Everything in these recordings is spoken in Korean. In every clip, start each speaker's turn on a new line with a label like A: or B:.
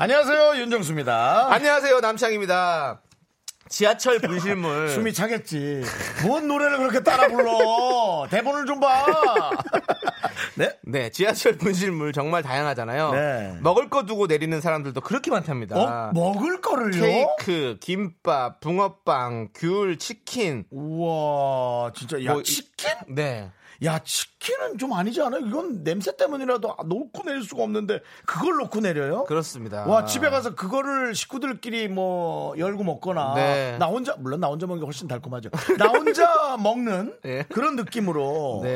A: 안녕하세요 윤정수입니다.
B: 안녕하세요 남창입니다. 지하철 분실물.
A: 숨이 차겠지. 뭔 노래를 그렇게 따라 불러? 대본을 좀 봐. 네?
B: 네, 지하철 분실물 정말 다양하잖아요.
A: 네.
B: 먹을 거 두고 내리는 사람들도 그렇게 많답니다.
A: 어? 먹을 거를요?
B: 케이크, 김밥, 붕어빵, 귤, 치킨.
A: 우와, 진짜
B: 야뭐 이-
A: 치킨?
B: 네.
A: 야 치킨은 좀 아니지 않아요? 이건 냄새 때문이라도 놓고 내릴 수가 없는데 그걸 놓고 내려요?
B: 그렇습니다.
A: 와 집에 가서 그거를 식구들끼리 뭐 열고 먹거나
B: 네.
A: 나 혼자 물론 나 혼자 먹는 게 훨씬 달콤하죠. 나 혼자 먹는
B: 예.
A: 그런 느낌으로
B: 네.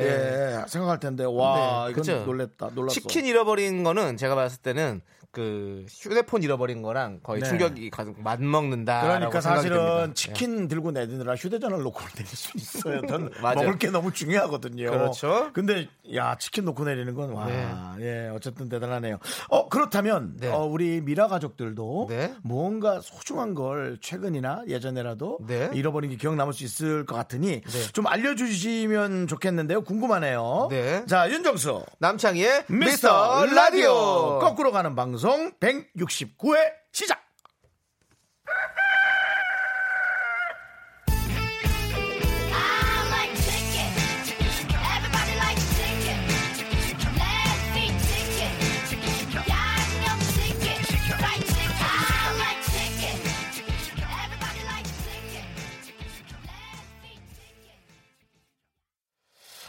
A: 예, 생각할 텐데 와
B: 네,
A: 이건. 놀랬다 놀랐어.
B: 치킨 잃어버린 거는 제가 봤을 때는 그 휴대폰 잃어버린 거랑 거의
A: 네.
B: 충격이 가장 맞먹는다.
A: 그러니까 사실은 치킨 들고 내리느라 휴대전화를 놓고 내릴 수 있어요. 전. 먹을 게 너무 중요하거든요.
B: 그렇죠.
A: 근데 야 치킨 놓고 내리는 건 와,
B: 네.
A: 예, 어쨌든 대단하네요. 어 그렇다면
B: 네.
A: 어, 우리 미라 가족들도
B: 네.
A: 무언가 소중한 걸 최근이나 예전에라도
B: 네.
A: 잃어버린 게 기억 남을 수 있을 것 같으니 좀 알려주시면 좋겠는데요. 궁금하네요.
B: 네.
A: 자 윤정수
B: 남창희의
A: 미스터 라디오 거꾸로 가는 방송 169회 시작.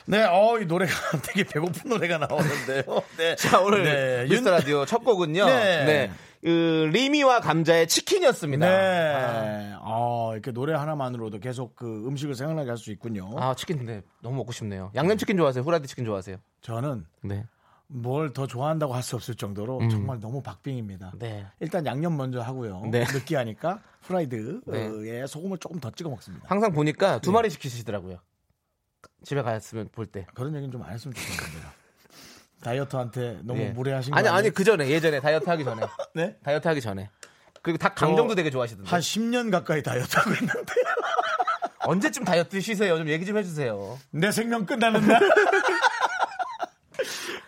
A: 네, 어, 이 노래가 되게 배고픈 노래가 나오는데요. 네.
B: 자, 오늘
A: 네,
B: 미스터
A: 윤-
B: 라디오 첫 곡은요.
A: 네.
B: 네. 그 리미와 감자의 치킨이었습니다.
A: 네. 아, 이렇게 노래 하나만으로도 계속 그 음식을 생각나게 할 수 있군요.
B: 아, 치킨 근데 너무 먹고 싶네요. 양념 치킨 좋아하세요? 후라이드 치킨 좋아하세요?
A: 저는
B: 네.
A: 뭘 더 좋아한다고 할 수 없을 정도로 정말 너무 박빙입니다.
B: 네.
A: 일단 양념 먼저 하고요.
B: 네.
A: 느끼하니까 프라이드에
B: 네.
A: 소금을 조금 더 찍어 먹습니다.
B: 항상 보니까
A: 네.
B: 두 마리 시키시더라고요. 집에 갔으면 볼 때.
A: 그런 얘기는 좀 안 했으면 좋겠는데요. 다이어트한테 너무
B: 예.
A: 무례하신 거
B: 아니
A: 아니에요?
B: 아니 그 전에 예전에 다이어트 하기 전에
A: 네?
B: 다이어트 하기 전에 그리고 닭 강정도 되게 좋아하시던데
A: 한 10년 가까이 다이어트 하고 있는데
B: 언제쯤 다이어트 쉬세요 좀 얘기 좀 해주세요
A: 내 생명 끝나는 날.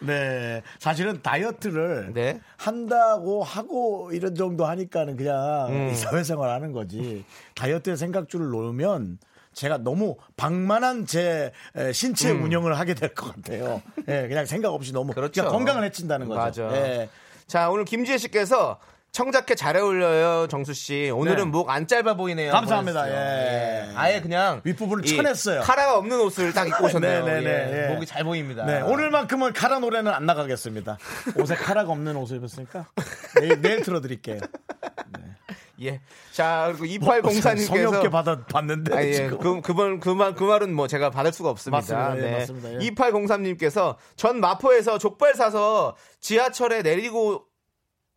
A: 네, 사실은 다이어트를
B: 네.
A: 한다고 하고 이런 정도 하니까는 그냥
B: 음.
A: 이 사회생활 하는 거지. 다이어트의 생각줄을 놓으면 제가 너무 방만한 제 에, 신체 운영을 하게 될 것 같아요. 예, 그냥 생각 없이 너무
B: 음. 그렇죠.
A: 그냥 건강을 해친다는 거죠.
B: 맞아.
A: 예.
B: 자 오늘 김지혜 씨께서 청자켓 잘 어울려요 정수 씨 오늘은
A: 네.
B: 목안 짧아 보이네요
A: 감사합니다.
B: 보내주세요.
A: 예.
B: 아예 그냥
A: 윗부분을
B: 이
A: 쳐냈어요.
B: 카라가 없는 옷을 딱 입고 오셨네요
A: 네, 네, 네,
B: 예.
A: 예.
B: 목이 잘 보입니다
A: 네, 오늘만큼은 카라 노래는 안 나가겠습니다. 옷에 카라가 없는 옷을 입었으니까 내일, 내일 틀어드릴게요.
B: 예. 자 그리고 2804님께서
A: 성의 없게 받아 봤는데
B: 아, 예. 그, 그분, 그, 말, 그 말은 뭐 제가 받을 수가 없습니다.
A: 맞습니다. 예,
B: 네.
A: 맞습니다. 예.
B: 2803님께서 전 마포에서 족발 사서 지하철에 내리고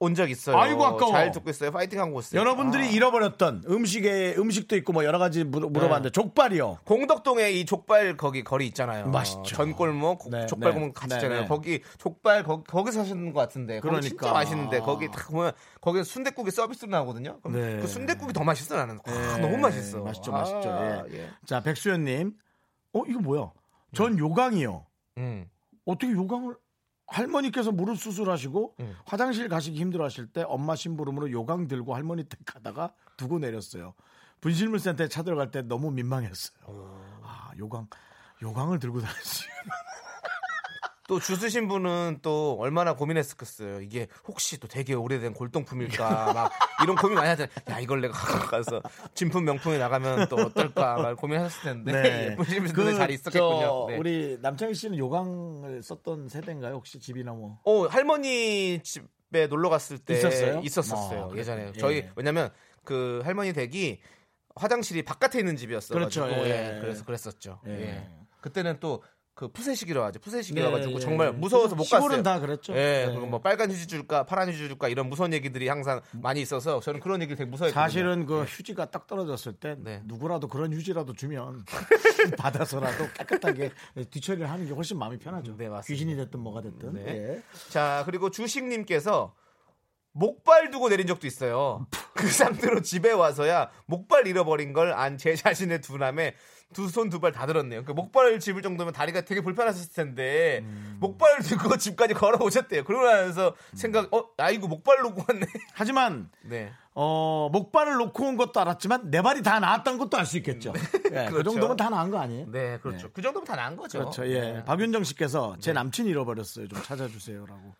B: 온 적 있어요.
A: 아이고, 아까워.
B: 잘 듣고 있어요. 파이팅 하고 있어요.
A: 여러분들이
B: 아.
A: 잃어버렸던 음식에 음식도 있고 뭐 여러 가지 물- 물어봤는데
B: 네.
A: 족발이요.
B: 공덕동에 이 족발 거기 거리 있잖아요.
A: 맛있죠.
B: 전골목
A: 네,
B: 족발
A: 네.
B: 보면 같이
A: 네. 네.
B: 거기 족발 거기, 거기 사시는 것 같은데. 거기 진짜
A: 그러니까.
B: 맛있는데 거기 딱 보면 거기 순대국이 서비스로 나오거든요. 그럼
A: 네.
B: 그 순대국이 더 맛있어 나는. 와,
A: 예,
B: 너무 맛있어.
A: 맛있죠,
B: 아,
A: 맛있죠. 예.
B: 예.
A: 자 백수연님, 어 이거 뭐야? 전 요강이요.
B: 음.
A: 어떻게 요강을 할머니께서 무릎 수술하시고
B: 음.
A: 화장실 가시기 힘들어하실 때 엄마 심부름으로 요강 들고 할머니 댁 가다가 두고 내렸어요. 분실물 센터에 찾아갈 때 너무 민망했어요. 아 요강 요강을 들고 다니시.
B: 또 주스신 분은 또 얼마나 고민했었겠어요. 이게 혹시 또 되게 오래된 골동품일까 막 이런 고민 많이 하잖아요. 야 이걸 내가 갖고 가서 진품 명품에 나가면 또 어떨까 막 고민하셨을 텐데 예쁘신 분들 잘 있었겠군요.
A: 네. 저
B: 네.
A: 우리 남창희 씨는 요강을 썼던 세대인가요? 혹시 집이나 뭐?
B: 어, 할머니 집에 놀러 갔을 때
A: 있었어요?
B: 있었었어요.
A: 아,
B: 예전에
A: 그래요?
B: 저희
A: 예.
B: 왜냐면 그 할머니 댁이 화장실이 바깥에 있는 집이었어요.
A: 그렇죠,
B: 가지고,
A: 예.
B: 그래서 그랬었죠.
A: 예.
B: 예. 그때는 또 그 푸세식이라고 하죠. 푸세식이라
A: 네,
B: 가지고
A: 예,
B: 정말
A: 예.
B: 무서워서 못 갔어요.
A: 시골은 다 그랬죠.
B: 예,
A: 네.
B: 그리고 뭐 빨간 휴지 줄까, 파란 휴지 줄까 이런 무서운 얘기들이 항상 많이 있어서 저는 그런 얘기를 되게 무서워했거든요.
A: 사실은 그 휴지가 딱 떨어졌을 때
B: 네.
A: 누구라도 그런 휴지라도 주면 받아서라도 깨끗하게 뒤처리를 하는 게 훨씬 마음이 편하죠.
B: 네, 맞습니다.
A: 귀신이 됐든 뭐가 됐든.
B: 네.
A: 예.
B: 자, 그리고 주식님께서 목발 두고 내린 적도 있어요. 그 상태로 집에 와서야 목발 잃어버린 걸 안 제 자신의 두남에 두 손 두 발 다 들었네요. 그 목발을 집을 정도면 다리가 되게 불편하셨을 텐데 목발을 들고 집까지 걸어 오셨대요. 그러고 나서 생각, 어, 아이고 목발 놓고 왔네.
A: 하지만
B: 네.
A: 어, 목발을 놓고 온 것도 알았지만 내 발이 다 나았다는 것도 알 수 있겠죠. 예, 그
B: 그렇죠.
A: 정도면 다 나은 거 아니에요?
B: 네, 그렇죠. 그 정도면 다 나은 거죠.
A: 그렇죠. 예.
B: 네.
A: 박윤정 씨께서 제 남친 잃어버렸어요. 좀 찾아주세요라고.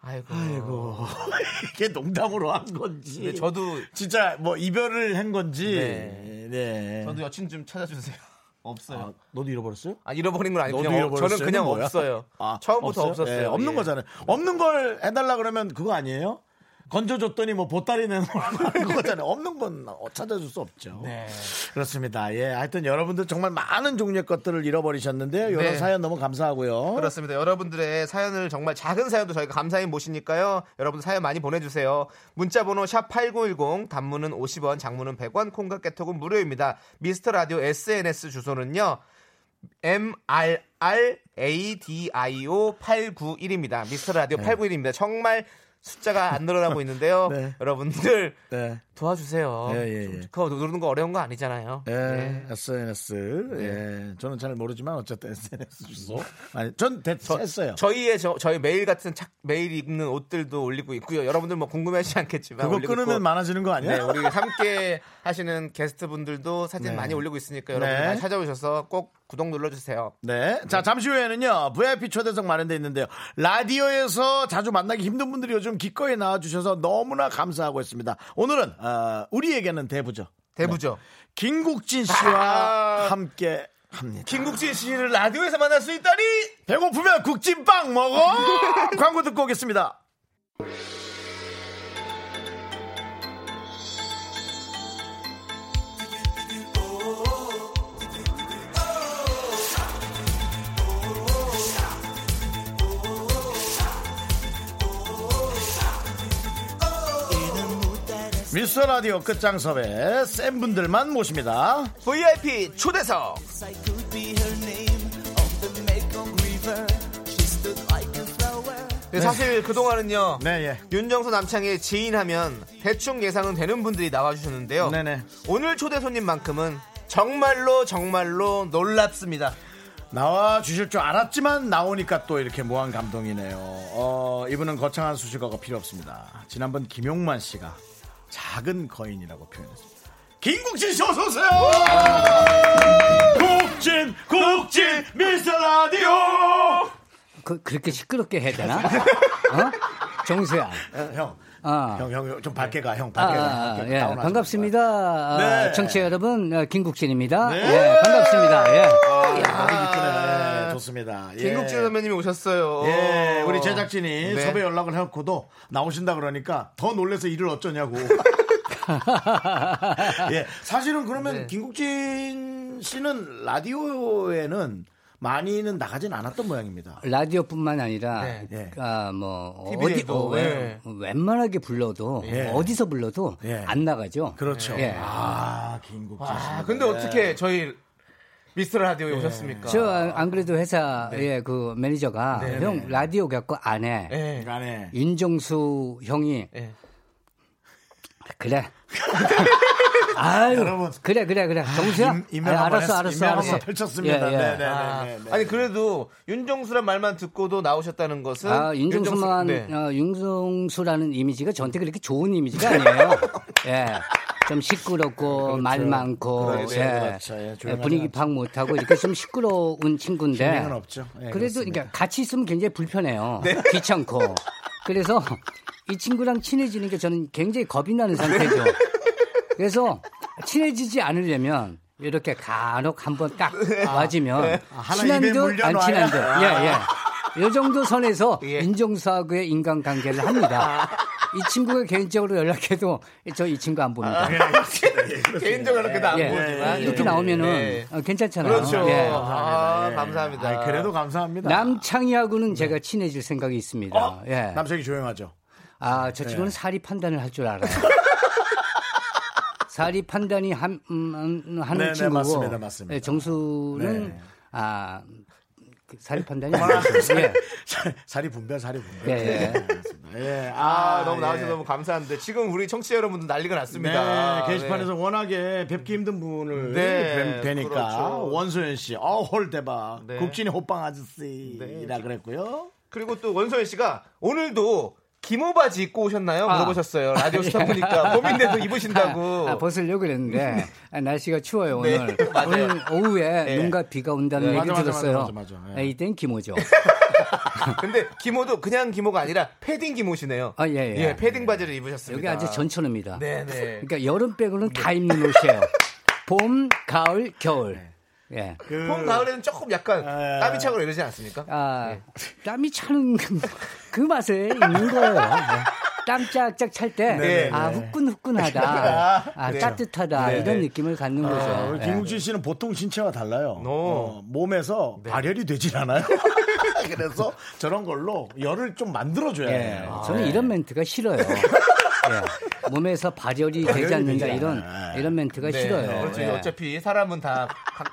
B: 아이고.
A: 아이고 이게 농담으로 한 건지.
B: 근데 저도
A: 진짜 뭐 이별을 한 건지.
B: 네.
A: 네.
B: 저도 여친 좀 찾아주세요. 없어요.
A: 아, 너도 잃어버렸어요?
B: 아, 잃어버린 건 아니고 그냥? 저는 그냥
A: 뭐야?
B: 없어요.
A: 아,
B: 처음부터
A: 없어요?
B: 없었어요.
A: 예, 없는
B: 예.
A: 거잖아요. 없는 걸 해달라 그러면 그거 아니에요? 건져줬더니 뭐 보따리 내놓으라는 거잖아요. 없는 건 어, 찾아줄 수 없죠.
B: 네.
A: 그렇습니다. 예, 하여튼 여러분들 정말 많은 종류의 것들을 잃어버리셨는데요. 이런
B: 네.
A: 사연 너무 감사하고요.
B: 그렇습니다. 여러분들의 사연을 정말 작은 사연도 저희가 감사히 모시니까요. 여러분 사연 많이 보내주세요. 문자번호 샵 #8910 단문은 50원, 장문은 100원, 콩과 깨톡은 무료입니다. 미스터 라디오 SNS 주소는요. M R R A D I O 891입니다. 미스터 라디오 891입니다. 정말 숫자가 안 늘어나고 있는데요.
A: 네.
B: 여러분들
A: 네.
B: 도와주세요.
A: 예, 예,
B: 좀
A: 예.
B: 그거 누르는 거 어려운 거 아니잖아요.
A: 예,
B: 네.
A: SNS. 예, 저는 잘 모르지만 어쨌든 SNS 주소. 아니, 전 됐어요.
B: 저희의 저, 저희 메일 같은 착, 메일 입는 옷들도 올리고 있고요. 여러분들 뭐 궁금해하지 않겠지만
A: 그거 끊으면
B: 있고.
A: 많아지는 거 아니야?
B: 네, 우리 함께 하시는 게스트분들도 사진
A: 네.
B: 많이 올리고 있으니까 여러분
A: 네.
B: 많이 찾아오셔서 꼭 구독 눌러주세요.
A: 네. 자, 잠시 후에는요, VIP 초대석 마련돼 있는데요. 라디오에서 자주 만나기 힘든 분들이 요즘 기꺼이 나와주셔서 너무나 감사하고 있습니다. 오늘은, 어, 우리에게는 대부죠.
B: 대부죠.
A: 김국진 씨와
B: 아.
A: 함께 합니다.
B: 김국진 씨를 라디오에서 만날 수 있다니!
A: 배고프면 국진빵 먹어! 광고 듣고 오겠습니다. 미스터 라디오 끝장 섭외 센 분들만 모십니다.
B: VIP 초대석! 네, 사실 그동안은요.
A: 네, 예.
B: 윤정수 남창의 지인 하면 대충 예상은 되는 분들이 나와주셨는데요.
A: 네네.
B: 오늘 초대 손님만큼은 정말로 정말로 놀랍습니다.
A: 나와 주실 줄 알았지만 나오니까 또 이렇게 무한 감동이네요. 어, 이분은 거창한 수식어가 필요 없습니다. 지난번 김용만 씨가 작은 거인이라고 표현했습니다. 김국진 씨 어서 오세요. 국진 국진 미스터 라디오.
C: 그, 그렇게 시끄럽게 해야 되나? 어? 정수야.
A: 형,
C: 아.
A: 형, 형, 좀 밝게 가, 형,
C: 아,
A: 밝게 가.
C: 아,
A: 밝게
C: 예. 반갑습니다. 아,
A: 네.
C: 청취자 여러분, 어, 김국진입니다.
A: 네.
C: 예, 반갑습니다. 예.
A: 마. 머리 이쁘네. 좋습니다. 예.
B: 김국진 선배님이 오셨어요.
A: 예, 우리 제작진이
B: 네.
A: 섭외 연락을 해놓고도 나오신다 그러니까 더 놀래서 일을 어쩌냐고. 예, 사실은 그러면
B: 네.
A: 김국진 씨는 라디오에는 많이는 나가진 않았던 모양입니다.
C: 라디오뿐만 아니라,
B: 네.
A: 예.
C: 아, 뭐,
B: TV
C: 어디,
B: 에도,
C: 어, 왜-
B: 예.
C: 웬만하게 불러도,
A: 예.
C: 어디서 불러도
A: 예.
C: 안 나가죠.
A: 그렇죠.
C: 예.
A: 아, 김국진 씨.
B: 아, 근데 어떻게 저희 미스터 라디오에 오셨습니까?
C: 저, 안- 안 그래도 회사의 그 매니저가,
B: 네,
C: 형, 라디오 갖고 안 해.
B: 예.
A: 간에
C: 윤정수 형이,
B: 예.
C: 그래. 아유,
A: 여러분.
C: 그래, 그래, 그래. 정수야?
A: 임- 임명
C: 아, 알았어,
A: 했-
C: 알았어, 알았어.
A: 펼쳤습니다.
C: 예, 예.
A: 네, 네,
B: 아,
A: 네, 네, 네.
B: 아니 그래도 윤정수란 말만 듣고도 나오셨다는 것은
C: 아, 윤정수만,
B: 윤정수- 네.
C: 어, 윤정수라는 이미지가 저한테 그렇게 좋은 이미지가 아니에요. 예. 좀 시끄럽고, 말 많고,
A: 그렇죠,
C: 예.
A: 그렇죠. 예,
C: 분위기. 파악 못하고, 이렇게 좀 시끄러운 친구인데.
A: 예,
C: 그래도. 그러니까 같이 있으면 굉장히 불편해요.
A: 네.
C: 귀찮고. 그래서 이 친구랑 친해지는 게 저는 굉장히 겁이 나는 상태죠. 그래서 친해지지 않으려면 이렇게 간혹 한번 딱 맞으면
A: 네. 하나
C: 친한 듯 안. 친한 듯. 예, 예. 이 정도 선에서
B: 예.
C: 인정수하고의 인간관계를 합니다. 이 친구가 개인적으로 연락해도 저 이 친구 안 봅니다.
B: 개인적으로 그렇게 나안
C: 예.
B: 보지만
C: 이렇게
B: 좀,
C: 나오면은
B: 네.
C: 어, 괜찮잖아요.
B: 그렇죠.
C: 예.
B: 아, 감사합니다.
A: 아이, 그래도 감사합니다.
C: 남창희하고는 제가 친해질 생각이 있습니다.
A: 어?
C: 예.
A: 남성이 조용하죠.
C: 아, 저 친구는 사리 판단을 할 줄 알아요. 사리 판단이 한, 음, 음, 하는
A: 네, 네,
C: 친구고
A: 맞습니다, 맞습니다.
C: 예, 정수는
A: 네.
C: 아, 그 사리 판단이 아니죠. 예.
A: 살이 분별, 살이 분별.
C: 예, 예.
A: 예.
B: 아, 너무
A: 예.
B: 나와주셔서 너무 감사한데 지금 우리 청취자 여러분들 난리가 났습니다.
A: 네, 게시판에서 워낙에 뵙기 힘든 분을
B: 네,
A: 뵈- 뵈니까
B: 그렇죠.
A: 원소연 씨, 어, 헐 대박.
B: 네.
A: 국진이 호빵 아저씨라 그랬고요.
B: 그리고 또 원소연 씨가 오늘도 기모 바지 입고 오셨나요?
C: 아.
B: 물어보셨어요. 라디오 스타 보니까 고민돼도 입으신다고.
C: 아, 벗으려고 그랬는데 아, 날씨가 추워요
B: 네,
C: 오늘.
B: 맞아요.
C: 오늘 오후에
B: 네.
C: 눈과 비가 온다는
B: 네,
C: 얘기
A: 맞아,
C: 들었어요.
A: 맞아, 맞아, 맞아. 예.
C: 아, 이땐 기모죠.
B: 근데 기모도 그냥 기모가 아니라 패딩 기모시네요.
C: 아, 예, 예.
B: 패딩 바지를 입으셨습니다.
C: 여기 아주 전천후입니다.
B: 네 네.
C: 그러니까 여름 빼고는 다 입는 옷이에요. 봄, 가을, 겨울. 예.
A: 그,
B: 봄 가을에는 조금 약간
A: 에.
B: 땀이 차고 이러지 않습니까?
C: 아, 땀이 차는 그 맛에 있는 거예요. 네. 땀 짝짝 찰 때,
B: 네,
C: 아,
A: 네.
C: 후끈후끈하다. 아,
B: 네.
C: 따뜻하다.
B: 네,
C: 이런
B: 네.
C: 느낌을 갖는
A: 어,
C: 거죠.
A: 우리
C: 예.
A: 김국진 씨는 보통 신체와 달라요.
B: 오.
A: 어, 몸에서 발열이 되질 않아요. 그래서 저런 걸로 열을 좀 만들어줘야
C: 예.
A: 해요.
C: 저는 이런 멘트가 싫어요. 예. 몸에서 발열이 되지 않는다. 이런,
A: 않아요.
C: 이런 멘트가
B: 네,
C: 싫어요.
B: 그렇죠.
C: 예.
B: 어차피 사람은 다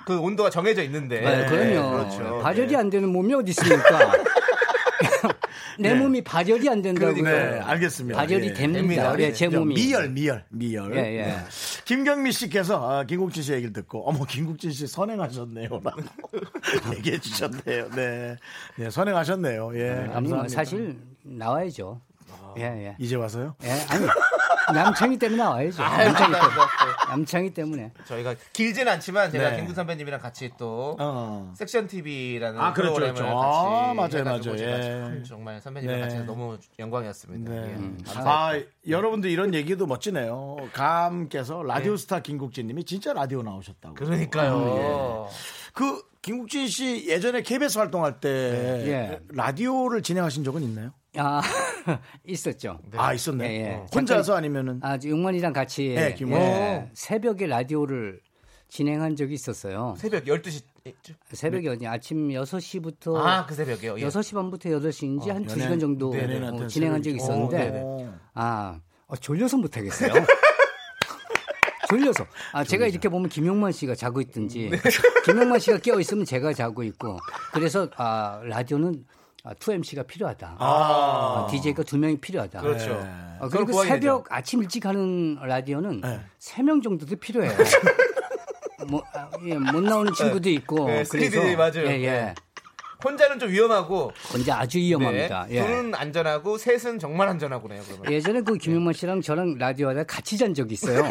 B: 그 온도가 정해져 있는데.
C: 네, 그럼요.
B: 그렇죠.
C: 발열이
B: 네.
C: 안 되는 몸이 어디 있습니까? 내 몸이 발열이 안 된다고요.
A: 네, 알겠습니다.
C: 발열이
A: 예.
C: 됩니다.
B: 됩니다.
C: 예,
A: 제저
C: 몸이.
A: 미열, 미열, 미열.
C: 예, 예.
A: 김경미 씨께서 아, 김국진 씨 얘기를 듣고 어머 김국진 씨 선행하셨네요라고 얘기해 주셨네요. 네, 네 선행하셨네요. 예,
C: 아니, 뭐
A: 감사합니다.
C: 사실 나와야죠. 예, 예.
A: 이제 와서요?
C: 예, 아니 남창희 때문에 나와야죠. 남창희 때문에. 남창희 때문에.
B: 저희가 길진 않지만 제가
A: 네.
B: 김군 선배님이랑 같이 또
A: 어.
B: 섹션 TV라는
A: 아, 그렇죠,
B: 프로그램을
A: 그렇죠.
B: 같이
A: 아, 맞아요, 맞아요. 예.
B: 참 정말 선배님이랑
A: 네.
B: 같이 너무 영광이었습니다.
A: 네.
B: 예.
A: 아, 여러분들 이런 얘기도 멋지네요. 감께서 라디오스타 김국진님이 진짜 라디오 나오셨다고.
B: 그러니까요.
A: 그 김국진 씨 예전에 KBS 활동할 때
C: 예.
A: 라디오를 진행하신 적은 있나요?
C: 아 있었죠.
A: 아 있었네.
C: 예, 예.
A: 요 혼자서 아니면은
C: 아 용만이랑 같이
A: 네, 김원.
C: 예, 새벽에 라디오를 진행한 적이 있었어요.
B: 새벽 12시
C: 새벽에 어디 아침 6시부터
B: 아, 그 새벽이요. 예.
C: 6시 반부터 8시인지 한
A: 연예-
C: 2시간 정도
A: 네,
C: 어, 진행한 적이
A: 새벽이죠.
C: 있었는데
A: 오, 네네.
C: 아 어, 졸려서 못 하겠어요. 졸려서. 아, 제가 이렇게 보면 김용만 씨가 자고 있든지,
A: 네.
C: 김용만 씨가 깨어 있으면 제가 자고 있고, 그래서 아, 라디오는 아, 2MC가 필요하다. 아, DJ가 두 명이 필요하다.
B: 그렇죠.
C: 아, 그리고
B: 구하게
C: 새벽 아침 일찍 하는 라디오는
A: 네.
C: 세명 정도도 필요해요. 뭐, 아, 예, 못 나오는 친구도 있고.
B: 네,
C: 그래서
B: 스리디 맞아요.
C: 예, 예.
B: 네. 혼자는 좀 위험하고
C: 근데 아주 위험합니다.
B: 네.
C: 예.
B: 둘은 안전하고 셋은 정말 안전하고네요. 그러면.
C: 예전에 그 김용만 씨랑 저랑 라디오 하다 같이 잔 적이 있어요.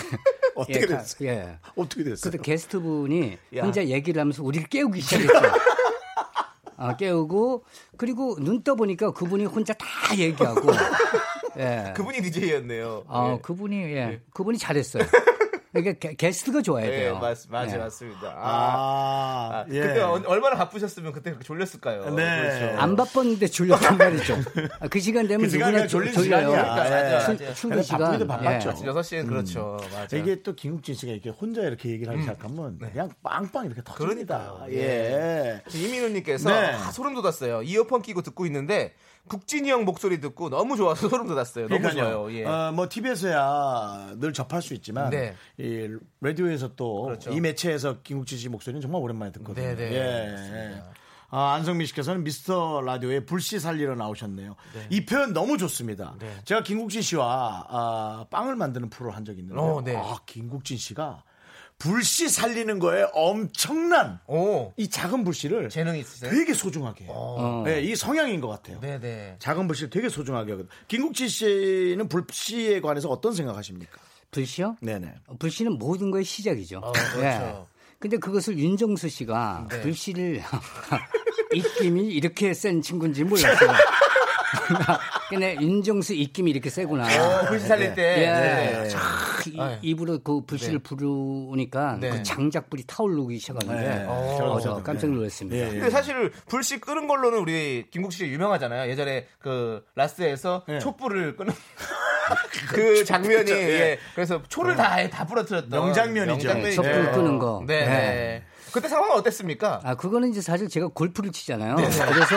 A: 어떻게
C: 예, 가-
A: 됐어요?
C: 예.
A: 어떻게 됐어요?
C: 그때 게스트 분이
B: 야.
C: 혼자 얘기를 하면서 우리를 깨우기 시작했죠. 아, 깨우고 그리고 눈 떠 보니까 그분이 혼자 다 얘기하고. 예.
B: 그분이 DJ였네요.
C: 아, 그분이 예. 그분이 잘했어요. 그러니까 게, 게스트가 좋아야
B: 네,
C: 돼요.
B: 맞, 맞아,
C: 예.
B: 맞습니다. 아,
A: 아,
B: 아,
A: 예.
B: 그때 어- 얼마나 바쁘셨으면 그때 그렇게 졸렸을까요?
A: 네.
B: 그렇죠.
C: 안 바빴는데 졸렸단 말이죠. 아, 그 시간 되면
A: 그 시간이
C: 누구나
A: 졸린
C: 졸- 졸려요.
B: 그러니까 맞아,
A: 예.
B: 맞아.
C: 출- 출근 시간.
A: 바쁘기도 바빴죠.
C: 예.
B: 6시엔 그렇죠. 맞아.
A: 이게 또 김국진 씨가 이렇게 혼자 이렇게 얘기를 하기 시작하면 그냥 빵빵 이렇게 터집니다.
B: 음. 그러니까요.
A: 예.
B: 이민우님께서
A: 네.
B: 아, 소름 돋았어요. 이어폰 끼고 듣고 있는데 국진이 형 목소리 듣고 너무 좋아서 소름 돋았어요. 너무
A: 그러니까요.
B: 좋아요. 예.
A: 어, 뭐 TV에서야 늘 접할 수 있지만
B: 네.
A: 이 라디오에서 또이
B: 그렇죠.
A: 매체에서 김국진 씨 목소리는 정말 오랜만에 듣거든요.
B: 네, 네.
A: 예. 아, 안성미 씨께서는 미스터 라디오에 불씨 살리러 나오셨네요. 이 표현 너무 좋습니다.
B: 네.
A: 제가 김국진 씨와 아, 빵을 만드는 프로를 한 적이 있는데,
B: 어, 네.
A: 아, 김국진 씨가 불씨 살리는 거에 엄청난
B: 오
A: 이 작은 불씨를
B: 재능 있으세요?
A: 되게 소중하게 해요.
C: 어.
A: 네, 이 성향인 것 같아요.
B: 네네.
A: 작은 불씨를 되게 소중하게 하거든요. 김국진 씨는 불씨에 관해서 어떤 생각하십니까?
C: 불씨요?
A: 네네.
C: 어, 불씨는 모든 거의 시작이죠.
B: 어, 그렇죠.
C: 근데 그것을 윤정수 씨가
B: 네.
C: 불씨를 입김이 이렇게 센 친구인지 몰랐어요. 근데 윤정수 입김이 이렇게 세구나.
B: 어, 불씨 살릴 때.
C: 예.
B: 네.
C: 촥 이-
B: 네.
C: 입으로 그 불씨를
B: 네.
C: 부르니까
B: 네.
C: 그 장작불이 타오르기 시작하는데
A: 네.
C: 어,
A: 저도,
C: 저. 깜짝 놀랐습니다.
A: 예, 예.
B: 근데 사실 불씨 끄는 걸로는 우리 김국 씨 유명하잖아요. 예전에 그 라스에서
A: 예.
B: 촛불을 끄는 그 장면이 예. 그래서 초를 다다 부러뜨렸던
A: 명장면이죠.
B: 명장면이죠.
C: 네, 촛불 끄는 거.
B: 네.
C: 네.
B: 그때 상황은 어땠습니까?
C: 아, 그거는 이제 사실 제가 골프를 치잖아요. 그래서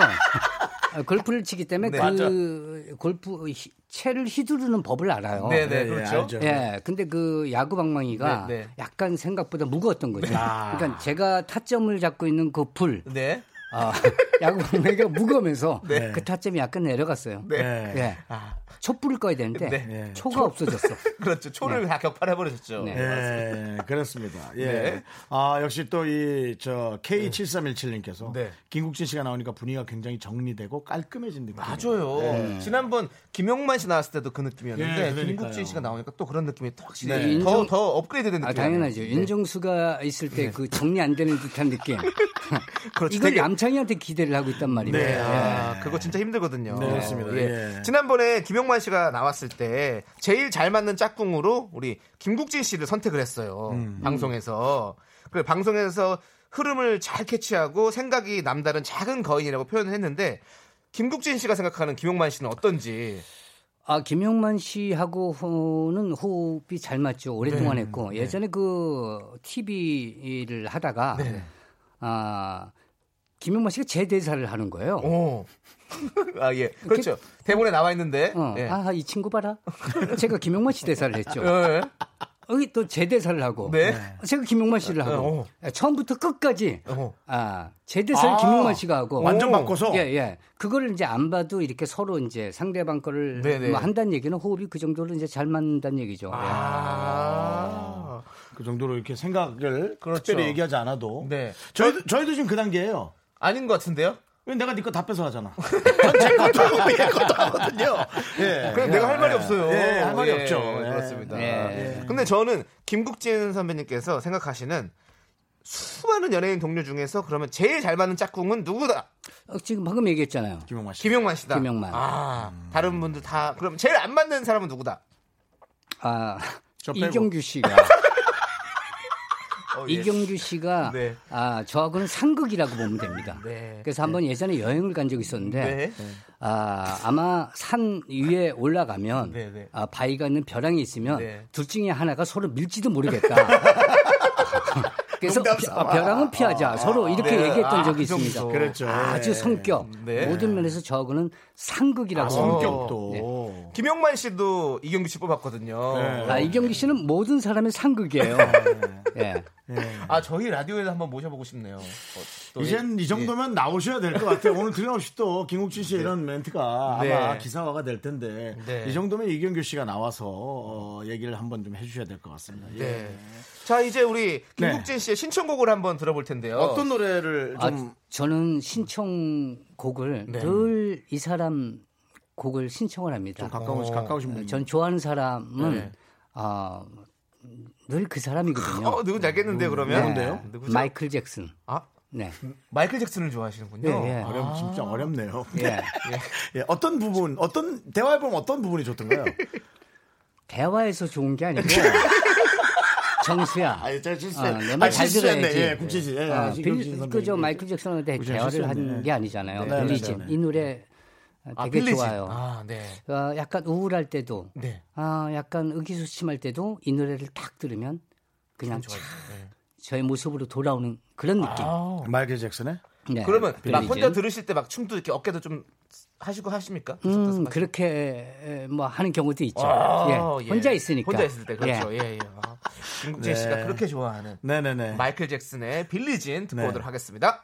C: 아, 골프를 치기 때문에
B: 네.
C: 그 골프 히- 채를 휘두르는 법을 알아요.
B: 네, 네,
A: 예, 예,
B: 그렇죠.
C: 예, 근데 그 야구 방망이가
B: 네, 네.
C: 약간 생각보다 무거웠던 거죠.
A: 아.
C: 그러니까 제가 타점을 잡고 있는 그 불,
B: 네.
C: 아, 야구 방망이가 무거우면서
A: 네.
C: 그 타점이 약간 내려갔어요.
B: 네.
C: 예.
B: 아,
C: 촛불을 꺼야 되는데
B: 네.
C: 초가 없어졌어.
B: 그렇죠. 초를 다 격파해 버리셨죠.
C: 네.
A: 예, 그렇습니다. 예.
B: 네.
A: 아, 역시 또 이, 저, K7317님께서
B: 네.
A: 김국진 씨가 나오니까 분위기가 굉장히 정리되고 깔끔해진 느낌.
B: 맞아요. 지난번 김용만 씨 나왔을 때도 그 느낌이었는데
A: 예.
B: 김국진 씨가 나오니까 또 그런 느낌이 또 확실히
A: 네.
B: 더, 더 업그레이드된 느낌.
C: 아, 당연하죠. 윤정수가 있을 때 그 정리 안 되는 듯한 느낌.
B: 그렇죠.
C: 이걸
B: 되게-
C: 남창희한테 기대를 하고 있단 말입니다.
A: 네.
B: 아, 그거 진짜 힘들거든요.
A: 네, 그렇습니다. 예.
B: 지난번에 김용만 씨가 나왔을 때 제일 잘 맞는 짝꿍으로 우리 김국진 씨를 선택을 했어요.
A: 음.
B: 방송에서. 그 방송에서 흐름을 잘 캐치하고 생각이 남다른 작은 거인이라고 표현을 했는데 김국진 씨가 생각하는 김용만 씨는 어떤지.
C: 아, 김용만 씨하고는 호흡이 잘 맞죠.
B: 네.
C: 오랫동안 했고 예전에 그 TV를 하다가 아 김용만 씨가 제 대사를 하는 거예요.
B: 오. 아, 예. 그렇죠. 대본에 나와 있는데.
C: 어,
B: 예.
C: 아, 이 친구 봐라. 제가 김용만 씨 대사를 했죠.
B: 예.
C: 여기 또 제 대사를 하고
B: 네.
C: 제가 김용만 씨를 하고
B: 어.
C: 처음부터 끝까지
B: 어.
C: 아, 제 대사를
A: 아,
C: 김용만 씨가 하고
A: 완전
B: 오.
A: 바꿔서?
C: 예, 예. 그거를 이제 안 봐도 이렇게 서로 이제 상대방 거를
B: 네네.
C: 뭐 한다는 얘기는 호흡이 그 정도로 이제 잘 맞는다는 얘기죠. 예.
B: 아.
A: 그 정도로 이렇게 생각을
B: 그렇죠.
A: 특별히 얘기하지 않아도.
B: 네.
A: 저희도, 저희도 지금 그 단계예요.
B: 아닌 것 같은데요?
A: 왜 내가 네거다 뺏어 하잖아. 전제 것도 하고 얘 것도 하거든요. 예.
B: 그럼 내가 할 말이 없어요.
A: 예, 할 말이
B: 예,
A: 없죠. 예.
B: 그렇습니다.
C: 예.
B: 근데 저는 김국진 선배님께서 생각하시는 수많은 연예인 동료 중에서 그러면 제일 잘 맞는 짝꿍은 누구다?
C: 어, 지금 방금 얘기했잖아요.
A: 김용만 씨.
B: 김용만 씨다.
C: 김용만.
B: 아, 다른 분들 다 그럼 제일 안 맞는 사람은 누구다?
C: 아. 이경규 씨가
B: 어, 예.
C: 이경규 씨가
B: 네.
C: 아 저하고는 상극이라고 보면 됩니다.
B: 네.
C: 그래서 한번 예전에 여행을 간 적이 있었는데
B: 네.
C: 아 아마 산 위에 올라가면
B: 네, 네.
C: 아 바위가 있는 벼랑이 있으면
B: 네.
C: 둘 중에 하나가 서로 밀지도 모르겠다. 그래서
A: 삼아.
C: 벼랑은 피하자. 서로 이렇게
B: 네.
C: 얘기했던
B: 아,
C: 적이
B: 그
C: 있습니다.
A: 그렇죠.
C: 아주 성격
B: 네.
C: 모든 면에서 저하고는 상극이라고
A: 성격도.
C: 네.
B: 김용만 씨도 이경규 씨 뽑았거든요.
A: 네.
C: 아, 이경규 씨는 모든 사람의 상극이에요. 예.
B: 아 저희 라디오에도 한번 모셔보고 싶네요. 어, 또
A: 이젠
B: 이-
A: 이 정도면 나오셔야 될 것 같아요. 오늘 틀림없이 또 김국진 씨의 이런 멘트가
B: 네.
A: 아마 기사화가 될 텐데
B: 네.
A: 이 정도면 이경규 씨가 나와서 어, 얘기를 한번 좀 해주셔야 될 것 같습니다. 예.
B: 네. 자 이제 우리 김국진 씨의 신청곡을 한번 들어볼 텐데요.
A: 어떤 노래를
C: 아,
A: 좀
C: 저는 신청곡을
B: 네.
C: 늘이 사람 곡을 신청을 합니다.
A: 가까우신 가까우신 분?
C: 전 좋아하는 사람은
B: 네.
C: 아, 늘 그 사람이거든요.
B: 어 누군지 알겠는데 그러면
A: 누군데요?
B: 누구죠?
C: 마이클 잭슨.
B: 아
C: 네.
B: 마이클 잭슨을 좋아하시는군요.
C: 예, 예.
A: 어렵 진짜 어렵네요.
C: 예.
A: 예, 어떤 부분 어떤 대화해 보면 어떤 부분이 좋던가요?
C: 대화에서 좋은 게 아니고 정수야.
A: 아, 제가 실수했-
C: 어, 내말
A: 아,
C: 잘
A: 실수했네.
C: 들어야지.
A: 예, 씨. 예,
C: 어,
A: 아,
C: 빌. 그저 마이클 잭슨한테 대화를. 한 게 아니잖아요.
A: 네,
C: 빌리진
A: 네, 네.
C: 이 노래
B: 아,
C: 되게
B: 빌리진.
C: 좋아요.
B: 아 네.
C: 어, 약간 우울할 때도
B: 네.
C: 아, 약간 의기소침할 때도 이 노래를 딱 들으면 그냥 참
B: 네.
C: 저의 모습으로 돌아오는 그런 느낌.
B: 아,
A: 마이클 잭슨의
C: 네,
B: 그러면 막
C: 빌리진.
B: 혼자 들으실 때 막 춤도 이렇게 어깨도 좀 하시고 하십니까?
C: 음, 그렇게 에, 뭐 하는 경우도 있죠.
B: 아,
C: 예,
B: 예.
C: 혼자 있으니까.
B: 혼자 있을 때 그렇죠.
C: 예.
B: 예, 예. 아, 김국진
A: 네.
B: 씨가 그렇게 좋아하는
A: 네네네.
B: 마이클 잭슨의 빌리진 듣고
A: 네.
B: 오도록 하겠습니다.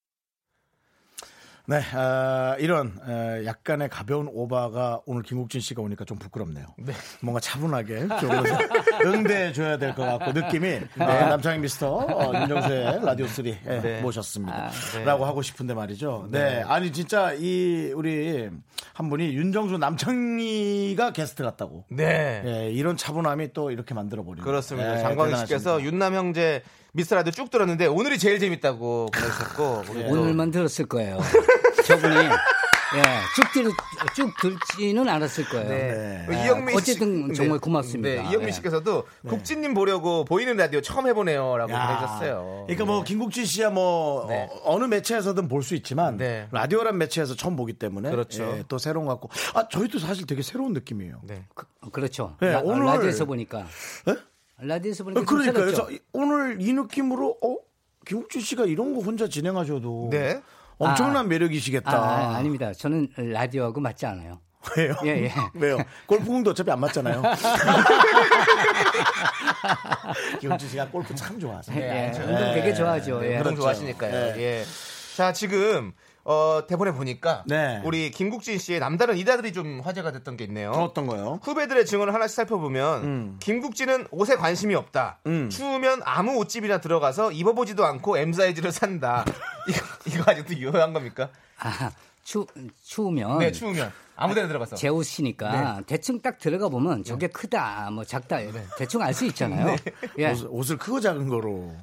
A: 네, 아, 이런 에, 약간의 가벼운 오바가 오늘 김국진 씨가 오니까 좀 부끄럽네요. 뭔가 차분하게 좀 응대해 줘야 될 것 같고 느낌이 네, 남창희 미스터 어, 윤정수의 라디오 3에
B: 네.
A: 모셨습니다.
B: 네.
A: 라고 하고 싶은데 말이죠. 네. 아니 진짜 이 우리 한 분이 윤정수 남창희가 게스트 같다고.
B: 네.
A: 예, 이런 차분함이 또 이렇게 만들어 버리는.
B: 그렇습니다.
A: 예,
B: 장광희 씨께서. 윤남 형제 미스라도 쭉 들었는데 오늘이 제일 재밌다고 그러셨고 우리 또
C: 오늘만 들었을 거예요. 저분이 예, 쭉 들, 쭉 들지는 않았을 거예요.
B: 네.
C: 예,
B: 이영민 씨-
C: 어쨌든 정말
B: 네.
C: 고맙습니다.
B: 네, 이영민
C: 예.
B: 씨께서도 국진님 보려고 보이는 라디오 처음 해보네요 라고
A: 야,
B: 보내셨어요.
A: 그러니까 뭐 김국진 씨야 뭐
B: 네.
A: 어, 느 매체에서든 볼 수 있지만
B: 네.
A: 라디오란 매체에서 처음 보기 때문에
B: 그렇죠.
A: 예, 또 새로운 것 같고 아 저희도 사실 되게 새로운 느낌이에요.
B: 네.
C: 그, 그렇죠.
A: 네,
C: 라,
A: 오늘-
C: 라디오에서 보니까.
A: 예?
C: 라디오에서 보니까 좀
A: 그러니까? 그래서 오늘 이 느낌으로 어 김국진 씨가 이런 거 혼자 진행하셔도
B: 네.
A: 엄청난
C: 아.
A: 매력이시겠다.
C: 아, 아, 닙니다 저는 라디오하고 맞지 않아요.
A: 왜요?
C: 예, 예.
A: 왜요? 골프공도 어차피 안 맞잖아요. 김국진 씨가 골프 참 좋아하세요.
C: 예, 운동 되게 좋아하죠. 예.
B: 운동
A: 그렇죠.
B: 좋아하시니까요.
A: 네.
B: 예. 자 지금 어, 대본에 보니까
A: 네.
B: 우리 김국진 씨의 남다른 이다들이 좀 화제가 됐던 게 있네요.
A: 어떤 거요?
B: 후배들의 증언을 하나씩 살펴보면 김국진은 옷에 관심이 없다.
A: 음.
B: 추우면 아무 옷집이나 들어가서 입어보지도 않고 M 사이즈를 산다. 이거, 이거 아직도 유효한 겁니까?
C: 아, 추, 추우면.
B: 네, 추우면 아무데나 들어가서.
C: 제 옷이니까 대충 딱 들어가 보면 저게 크다, 뭐 작다, 대충 알 수 있잖아요. 예.
A: 옷을, 옷을 크고 작은 거로.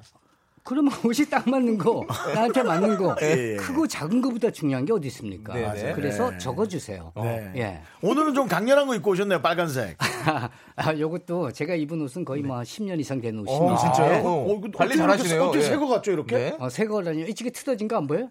C: 그러면 옷이 딱 맞는 거, 나한테 맞는 거,
A: 예, 예.
C: 크고 작은 거보다 중요한 게 어디 있습니까?
B: 네, 네.
C: 그래서
A: 네.
C: 적어주세요.
A: 네.
C: 예.
A: 오늘은 좀 강렬한 거 입고 오셨네요. 빨간색.
C: 아, 요것도 제가 입은 옷은 거의 뭐 10년 이상 된 옷입니다.
B: 어, 진짜요?
C: 예.
B: 어,
A: 어, 이거
B: 관리 잘하시네요.
A: 어떻게
B: 예.
A: 새거 같죠, 이렇게?
B: 네.
C: 어, 새 거라니요. 이쪽에 뜯어진 거 안 보여요?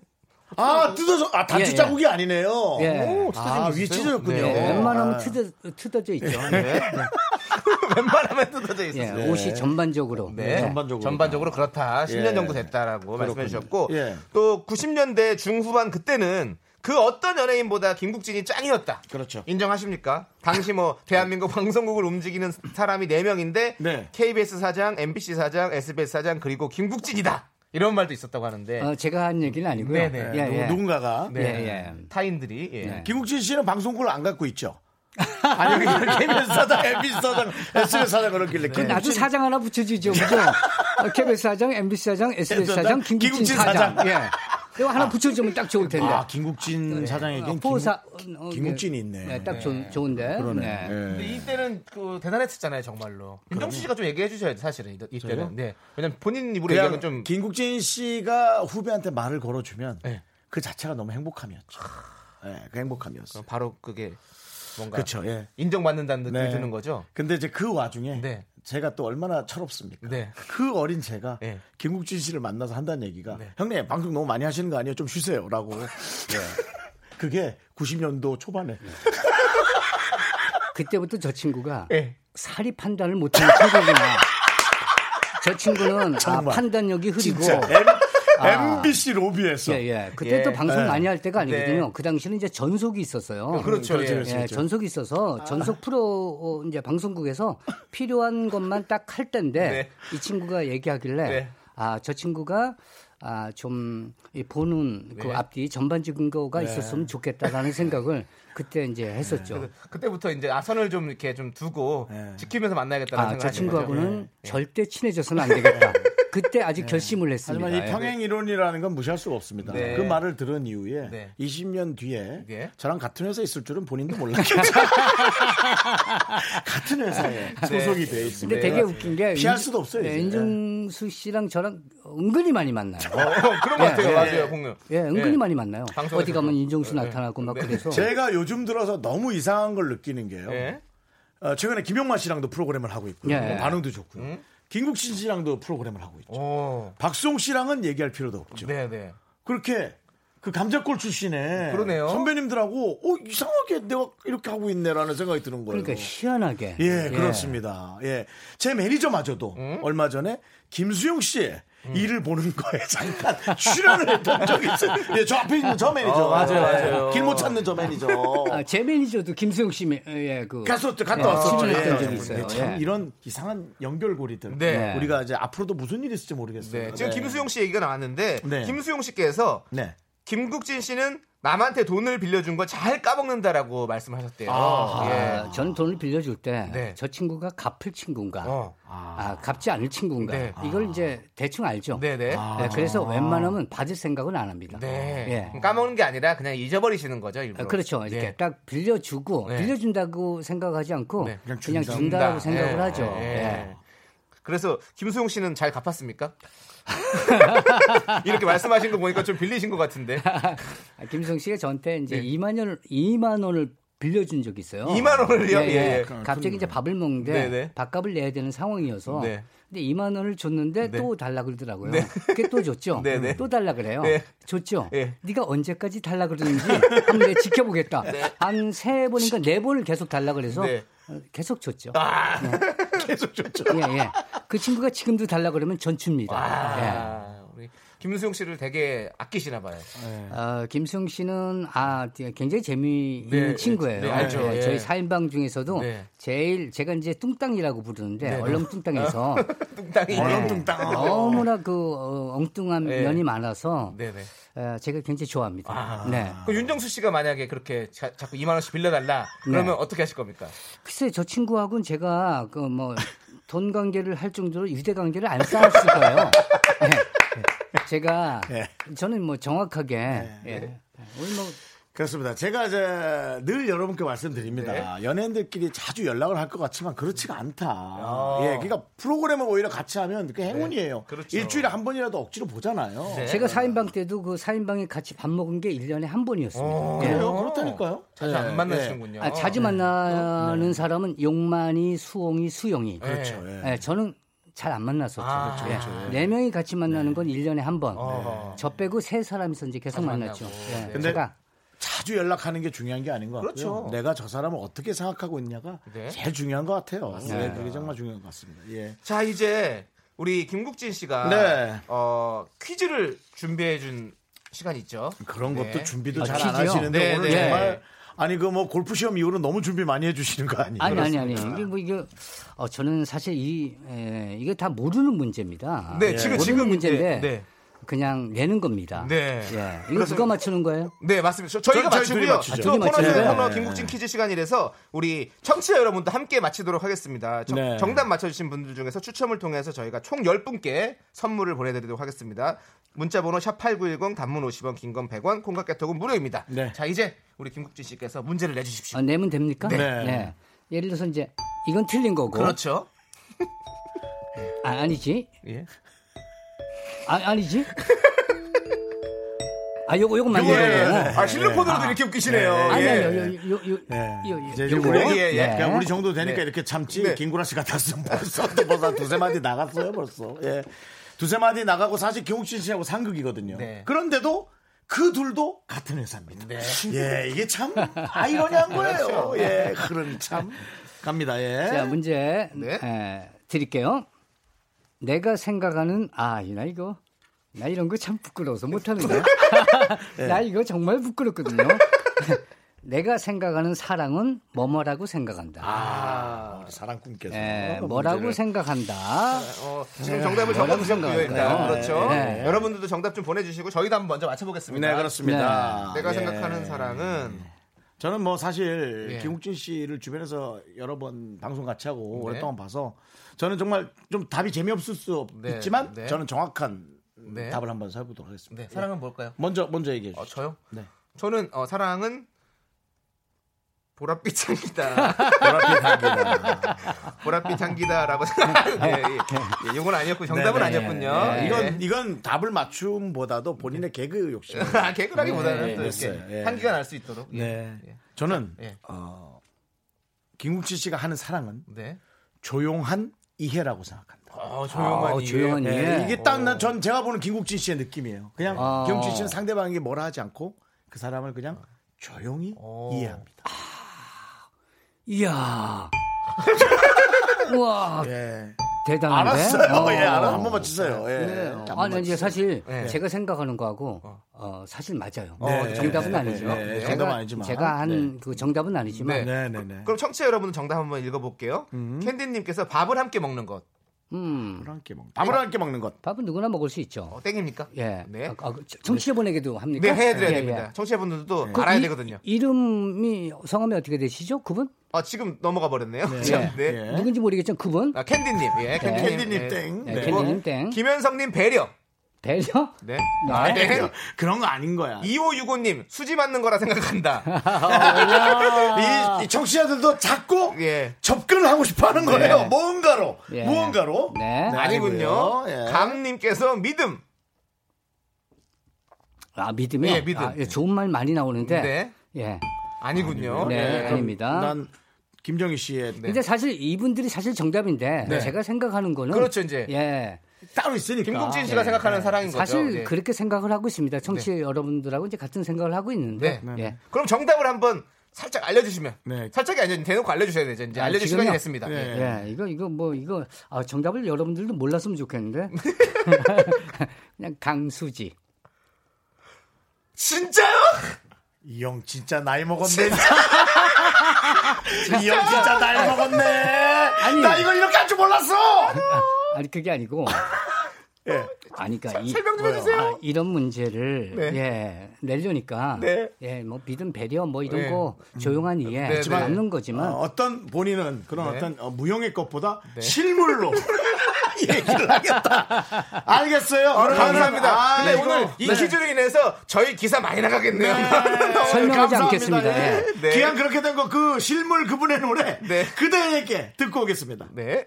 A: 아, 뜯어서, 아, 단추
C: 예, 예.
A: 자국이 아니네요.
C: 예.
A: 오, 아,
B: 있었어요?
A: 찢어졌군요.
C: 네, 웬만하면
A: 아.
C: 뜯어, 뜯어져 있죠.
B: 네. 웬만하면 뜯어져
C: 예,
B: 있었어요.
C: 옷이 전반적으로.
B: 네.
A: 전반적으로.
B: 전반적으로 그렇다. 10년
A: 예.
B: 정도 됐다라고 말씀해 주셨고
A: 예.
B: 또 90년대 중후반 그때는 그 어떤 연예인보다 김국진이 짱이었다.
A: 그렇죠.
B: 인정하십니까? 당시 뭐 대한민국 방송국을 움직이는 사람이 4명인데
A: 네.
B: KBS 사장, MBC 사장, SBS 사장 그리고 김국진이다. 이런 말도 있었다고 하는데
C: 어, 제가 한 얘기는 아니고요.
B: 네네.
C: 예, 예.
A: 누- 누군가가.
B: 네.
C: 예, 예.
B: 타인들이 예.
C: 네.
A: 김국진 씨는 방송국을 안 갖고 있죠. 아니, 그냥 KBS 사장, MBC 사장, SBS 사장 그렇길래.
C: 그 나도 사장 하나 붙여주죠, 그죠? 어, KBS 사장, MBC 사장, SBS 사장, 김국진,
A: 김국진
C: 사장.
A: 사장.
C: 예. 이거 하나 붙여주면 딱 좋을 텐데.
A: 아, 김국진 사장에겐
C: 어, 포사,
A: 김,
C: 어,
A: 김국진이 있네.
C: 네, 딱 좋, 좋은데.
A: 그러네.
C: 네.
B: 근데
A: 예.
B: 이때는 그 대단했었잖아요, 정말로. 윤정수 씨가 좀 얘기해 주셔야죠, 사실은 이- 이때는.
A: 저요?
B: 네. 왜냐면 본인 입으로 얘기하면 좀
A: 김국진 씨가 후배한테 말을 걸어주면
B: 네.
A: 그 자체가 너무 행복함이었죠. 예, 그 행복함이었어.
B: 바로 그게 뭔가
A: 그렇죠. 예.
B: 인정받는다는 느낌이
A: 네.
B: 드는 거죠.
A: 근데 이제 그 와중에
B: 네.
A: 제가 또 얼마나 철없습니까?
B: 네.
A: 그 어린 제가
B: 네.
A: 김국진 씨를 만나서 한다는 얘기가
B: 네.
A: 형님 방송 너무 많이 하시는 거 아니에요? 좀 쉬세요라고. 네. 그게 90년도 초반에
C: 그때부터 저 친구가
B: 예.
C: 사리 판단을 못하는 친구구나. 저 친구는 아. 판단력이 흐리고. 아.
A: MBC 로비에서
C: 예, 예. 그때 또
B: 예.
C: 방송
A: 예.
C: 많이 할 때가 아니거든요.
B: 네.
C: 그 당시는 이제 전속이 있었어요.
B: 그렇죠.
A: 그렇죠,
B: 예.
A: 그렇죠.
C: 예, 전속이 있어서 전속 프로 어, 이제 방송국에서 필요한 것만 딱 할 때인데
B: 네.
C: 이 친구가 얘기하길래
B: 네.
C: 아 저 친구가 아, 좀, 이 보는 그
B: 네.
C: 앞뒤 전반적인 거가 있었으면 좋겠다라는 생각을 그때 이제 했었죠.
B: 그때부터 이제 아선을 좀 이렇게 좀 두고
A: 네.
B: 지키면서 만나야겠다는
C: 아,
B: 생각을
C: 저 친구하고는.
B: 예.
C: 절대 친해져서는 안 되겠다. 그때 아직 결심을 했습니다.
A: 하지만 이 평행 이론이라는 건 무시할 수가 없습니다.
B: 네.
A: 그 말을 들은 이후에
B: 네.
A: 20년 뒤에
B: 예.
A: 저랑 같은 회사에 있을 줄은 본인도 몰랐겠죠. 같은 회사에 소속이 돼 있습니다.
C: 근데 되게 웃긴 게
A: 피할
C: 윤-
A: 수도 없어요,
C: 네. 윤정수 씨랑 저랑 은근히 많이 만나요.
B: 어, 그런 것
C: 예,
B: 같아요.
C: 예,
B: 맞아요, 공유.
C: 예, 은근히 많이 만나요. 어디 가면
B: 예,
C: 나타나고 막
B: 네.
C: 그래서
A: 제가 요즘 들어서 너무 이상한 걸 느끼는 게요.
B: 예.
A: 어, 최근에 김용만 씨랑도 프로그램을 하고 있고요.
C: 예.
A: 반응도 좋고요. 김국진 씨랑도 프로그램을 하고 있죠.
B: 오.
A: 박수홍 씨랑은 얘기할 필요도 없죠.
B: 네, 네.
A: 그렇게 그 감자골 출신의
B: 그러네요.
A: 선배님들하고 어, 이상하게 내가 이렇게 하고 있네라는 생각이 드는 거예요.
C: 그러니까 희한하게
A: 예, 그렇습니다. 예. 제 매니저마저도
B: 음?
A: 얼마 전에 김수용 씨의 일을 보는 거에 잠깐 출연을 했던 적이 있어요. 예, 저 앞에 있는 저 매니저.
B: 어, 맞아요, 맞아요.
A: 길 못 찾는 저 매니저.
C: 아, 제 매니저도 김수영 씨, 매- 예, 그
A: 갔었죠, 갔다
C: 예,
A: 왔었죠.
C: 출연했던
A: 예.
C: 적이 있어요.
A: 참
C: 예.
A: 이런 이상한 연결고리들.
B: 네.
A: 우리가 이제 앞으로도 무슨 일이 있을지 모르겠어요.
B: 네. 지금 김수용 씨 얘기가 나왔는데
A: 네.
B: 김수용 씨께서
A: 네.
B: 김국진 씨는 남한테 돈을 빌려준 거 잘 까먹는다라고 말씀하셨대요.
C: 아,
B: 예.
C: 저는 돈을 빌려줄 때저
B: 네.
C: 친구가 갚을 친구인가,
B: 어.
C: 아, 갚지 않을 친구인가
B: 네.
C: 이걸 이제 대충 알죠.
B: 네네.
C: 네, 그래서 웬만하면 받을 생각은 안 합니다.
B: 네.
C: 예.
B: 까먹는 게 아니라 그냥 잊어버리시는 거죠, 일부러.
C: 아, 그렇죠. 이렇게
B: 네.
C: 딱 빌려주고
B: 네.
C: 빌려준다고 생각하지 않고
B: 네.
C: 그냥,
A: 그냥
C: 준다.
A: 준다.
C: 고 생각을
B: 예,
C: 하죠.
B: 예.
C: 예.
B: 그래서 김수용 씨는 잘 갚았습니까? 이렇게 말씀하신 거 보니까 좀 빌리신 것 같은데.
C: 아, 김성 씨가 저한테 이제
B: 네.
C: 2만 원을 2만 원을 빌려준 적이 있어요.
B: 2만 원을요?
C: 예,
B: 예,
C: 예.
B: 예.
C: 갑자기 이제 밥을 먹는데
B: 네네.
C: 밥값을 내야 되는 상황이어서
B: 네.
C: 근데 2만 원을 줬는데
B: 네.
C: 또 달라 그러더라고요.
B: 네.
C: 그게 또 줬죠.
B: 네네.
C: 또 달라 그래요.
B: 네.
C: 줬죠.
B: 예.
C: 네가 언제까지 달라 그러는지 한번 지켜보겠다.
B: 네.
C: 한세 번인가 네 번을 계속 달라 그래서
B: 네.
C: 어, 계속 줬죠.
B: 아,
A: 계속 좋죠.
C: 예, 예. 그 친구가 지금도 달라 그러면 전 줍니다. 예.
B: 아, 우리 김수용 씨를 되게 아끼시나 봐요.
C: 어, 김승 씨는 아 굉장히 재미있는
B: 네,
C: 친구예요.
B: 네, 알죠.
C: 예,
B: 예.
C: 저희 4인방 중에서도
B: 네.
C: 제일 제가 이제 뚱땅이라고 부르는데
B: 네.
C: 얼렁뚱땅해서
B: 뚱땅이.
A: 얼렁뚱땅.
C: 너무나 그 어, 엉뚱한
B: 네.
C: 면이 많아서
B: 네네.
C: 어, 제가 굉장히 좋아합니다.
B: 아.
C: 네.
B: 그 윤정수 씨가 만약에 그렇게 자, 자꾸 2만 원씩 빌려달라 그러면 어떻게 하실 겁니까?
C: 글쎄 저 친구하고는 제가 그뭐 돈 관계를 할 정도로 유대 관계를 안 쌓았을 거예요. 네. 제가
A: 예.
C: 저는 뭐 정확하게
B: 네.
C: 예. 우리 뭐
A: 그렇습니다. 제가 이제 늘 여러분께 말씀드립니다.
B: 네.
A: 연예인들끼리 자주 연락을 할 것 같지만 그렇지가 않다.
B: 아.
A: 예, 그러니까 프로그램을 오히려 같이 하면 그게 행운이에요.
B: 그렇죠.
A: 일주일에 한 번이라도 억지로 보잖아요.
B: 네.
C: 제가 4인방 때도 그 4인방에 같이 밥 먹은 게 1년에 한 번이었습니다.
B: 어,
C: 예.
A: 그래요? 그렇다니까요.
B: 자주
A: 예,
B: 안 만나시는군요.
C: 아, 자주 만나는 사람은 용만이, 수홍이, 수용이.
A: 그렇죠.
B: 네.
A: 예.
C: 예, 저는 잘 안 만났었죠.
B: 아,
C: 예.
B: 그렇죠,
C: 네 명이 같이 만나는 건 1년에 한 번.
B: 어허.
C: 저 빼고 세 사람이서 이제 계속 만났죠. 예.
B: 네.
A: 근데
C: 제가
A: 자주 연락하는 게 중요한 게 아닌 것 같고요.
B: 그렇죠.
A: 내가 저 사람을 어떻게 생각하고 있냐가
B: 네.
A: 제일 중요한 것 같아요. 네, 그게 정말 중요한 것 같습니다. 예.
B: 자 이제 우리 김국진 씨가
A: 네.
B: 어, 퀴즈를 준비해 준 시간이 있죠.
A: 그런
B: 네.
A: 것도 준비도
C: 아,
A: 잘 안? 하시는데
B: 네,
A: 오늘
B: 네.
A: 정말 아니 그 뭐 골프 시험 이후로 너무 준비 많이 해주시는 거 아니에요?
C: 아니 아니 아니 이게 뭐 이게 어, 저는 사실 이 에, 이게 다 모르는 문제입니다.
B: 네,
C: 예.
B: 지금 지금
C: 문제인데
B: 네.
C: 그냥 내는 겁니다.
B: 네.
C: 예. 이거 누가 맞추는 거예요?
B: 네, 맞습니다. 저, 희가
A: 저- 저희 둘이
B: 맞추고요. 또
C: 아,
B: 코너
C: 거예요?
B: 코너
A: 네.
B: 김국진 퀴즈 시간이라서 우리 청취자 여러분도 함께 맞히도록 하겠습니다. 정,
A: 네.
B: 정답 맞춰주신 분들 중에서 추첨을 통해서 저희가 총 10분께 선물을 보내드리도록 하겠습니다. 문자번호 샵 8910 단문 50원 긴 건 100원 콩과 깨톡은 무료입니다.
A: 네.
B: 자 이제 우리 김국진 씨께서 문제를 내주십시오.
C: 아, 내면 됩니까?
A: 네.
C: 예를 들어서 이제 이건 틀린 거고.
B: 그렇죠.
C: 아, 아니지.
B: 예.
C: 아, 아니지. 아, 요거 요거 맞는.
A: 예, 예.
B: 아 실로폰으로도 이렇게 웃기시네요.
C: 아니
B: 예.
C: 아니 요, 요, 요, 요,
A: 네.
C: 요, 요,
A: 이제
C: 요거.
A: 우리,
B: 예, 예.
C: 네.
A: 그냥 우리 정도 되니까
B: 네.
A: 이렇게 참지
B: 네.
A: 김구라 씨 같았으면 벌써 벌써 두세 마디 나갔어요 벌써. 예. 두세 마디 나가고 사실 김욱진 씨하고 상극이거든요.
B: 네.
A: 그런데도 그 둘도 같은 회사입니다.
B: 네.
A: 예, 이게 참 아이러니한 거예요. 예, 그런 참 갑니다. 예.
C: 자, 문제
B: 네.
C: 에, 드릴게요. 내가 생각하는 아, 나 이거 나 이런 거 참 부끄러워서 못 하는데.
A: 네.
C: 나 이거 정말 부끄럽거든요. 내가 생각하는 사랑은 뭐뭐라고 생각한다.
A: 아, 우리 사랑꾼께서
C: 에, 뭐라고
A: 문제를-
C: 생각한다.
B: 어, 지금 정답을
C: 뭐라고
B: 적어주셨고요. 일단? 그렇죠.
C: 네.
B: 여러분들도 정답 좀 보내주시고 저희도 한번 먼저 맞춰보겠습니다.
A: 네, 그렇습니다.
B: 내가
A: 예.
B: 생각하는 사랑은
A: 저는 뭐 사실
B: 예.
A: 김국진 씨를 주변에서 여러 번 방송 같이 하고
B: 네.
A: 오랫동안 봐서 저는 정말 좀 답이 재미없을 수
B: 네,
A: 있지만
B: 네.
A: 저는 정확한
B: 네.
A: 답을 한번 해보도록 하겠습니다.
B: 네, 사랑은 뭘까요?
A: 먼저 먼저 얘기해
B: 어,
A: 주시죠.
B: 저요?
A: 네.
B: 저는 어, 사랑은 보랏빛 향기다.
A: 보랏빛 향기다.
B: 보랏빛 향기다라고 생각하는데 예, 예, 이건 아니었고 정답은
A: 네네.
B: 아니었군요.
A: 네.
B: 예.
A: 이건 이건 답을 맞춤보다도 본인의 개그 욕심.
B: 아, 개그라기보다는
A: 네,
B: 또 이렇게.
A: 예.
B: 향기가 날 수 있도록. 예.
A: 네.
B: 예.
A: 저는
B: 예.
A: 어, 김국진 씨가 하는 사랑은
B: 네.
A: 조용한 이해라고 생각합니다.
B: 어, 조용한
C: 아,
B: 이해.
C: 조용한
A: 네,
C: 이해.
A: 이게 딱 전 제가 보는 김국진 씨의 느낌이에요. 그냥
C: 아.
A: 김국진 씨는 상대방에게 뭐라 하지 않고 그 사람을 그냥 조용히
B: 어.
A: 이해합니다.
C: 이야. 우와,
A: 예.
C: 대단한데?
A: 알았어요.
C: 어.
A: 예, 알아. 한번 맞추세요. 예.
C: 네.
A: 한번
C: 아니, 이제. 사실
B: 네.
C: 제가 생각하는 거하고 어, 사실 맞아요.
A: 네.
C: 정답은
A: 네.
C: 아니죠.
A: 네. 네.
C: 제가,
A: 정답은 아니지만.
C: 제가 한 그 정답은 아니지만
B: 네.
A: 네, 네, 네.
B: 그럼 청취자 여러분은 정답 한번 읽어볼게요.
A: 음.
B: 캔디님께서 밥을 함께 먹는 것.
C: 음.
A: 밥을 함께 먹는 밥을 함께 먹는 것.
C: 밥은 누구나 먹을 수 있죠.
B: 어, 땡입니까?
C: 예.
B: 네.
C: 아, 아, 그 청취자분에게도 합니까?
B: 네, 해드려야
C: 예,
B: 됩니다.
C: 예.
B: 청취자분들도
C: 그
B: 알아야
C: 이-
B: 되거든요.
C: 이름이 성함이 어떻게 되시죠? 그분?
B: 아, 지금 넘어가 버렸네요. 참, 네.
A: 예.
C: 누군지 모르겠지만 그분?
B: 아, 캔디님. 예, 캔디님.
A: 캔디님
B: 예.
A: 땡.
C: 네,
A: 네.
C: 캔디님 땡.
B: 김현성님 배려.
C: 배려?
B: 네.
C: 네.
B: 아, 네.
A: 그런 거 아닌 거야.
B: 2565님, 수지 맞는 거라 생각한다.
A: 이, 이 청취자들도 자꾸
B: 예.
A: 접근을 하고 싶어 하는 거예요. 뭔가로.
C: 예.
A: 무언가로.
C: 네.
B: 아니군요.
A: 예.
B: 강님께서 믿음.
C: 아, 믿음이요?
B: 예, 믿음.
C: 아, 예, 좋은 말 많이 나오는데.
B: 네.
C: 예.
B: 아니군요.
C: 네,
B: 예.
C: 아닙니다.
A: 난 김정희 씨의
C: 근데 사실 이분들이 사실 정답인데
B: 네.
C: 제가 생각하는 거는
B: 그렇죠, 이제.
C: 예.
A: 따로 있으니까.
B: 김국진 씨가 생각하는 사랑인 거죠.
C: 사실
B: 예.
C: 그렇게 생각을 하고 있습니다. 청취 여러분들하고 이제 같은 생각을 하고 있는데
B: 네.
C: 예.
B: 그럼 정답을 한번 살짝 알려주시면.
A: 네.
B: 살짝이 아니라 대놓고 알려주셔야 되죠. 이제 알려줄
C: 지금요?
B: 시간이 됐습니다.
A: 네.
C: 예, 이거 이거 뭐 이거 아, 정답을 여러분들도 몰랐으면 좋겠는데 그냥 강수지.
B: 진짜요?
A: 이 형 진짜 나이 먹었네. 이 형 진짜 나이 먹었네.
C: 아니.
A: 나 이걸 이렇게 할 줄 몰랐어.
C: 아니 그게 아니고
A: 예.
C: 아니 그러니까 이,
B: 설명 좀 해주세요.
C: 아, 이런 문제를
B: 네.
C: 예 내려니까
B: 네.
C: 예뭐 믿음 배려 뭐 이런
B: 네.
C: 거 조용한 이해
B: 네, 네.
C: 남는 거지만
A: 어, 떤 본인은 그런
B: 네.
A: 어떤 어, 무용의 것보다 실물로 얘기를 하겠다. 알겠어요.
B: 아,
A: 그러면은-
B: 감사합니다.
A: 아, 이거-
B: 오늘 이
A: 네.
B: 퀴즈로 인해서 저희 기사 많이 나가겠네요.
C: 설명하지
A: 감사합니다.
C: 않겠습니다.
A: 예.
C: 예.
B: 네.
A: 기왕 그렇게 된 거 그 실물 그분의 노래
B: 네.
A: 그대에게 듣고 오겠습니다.
B: 네.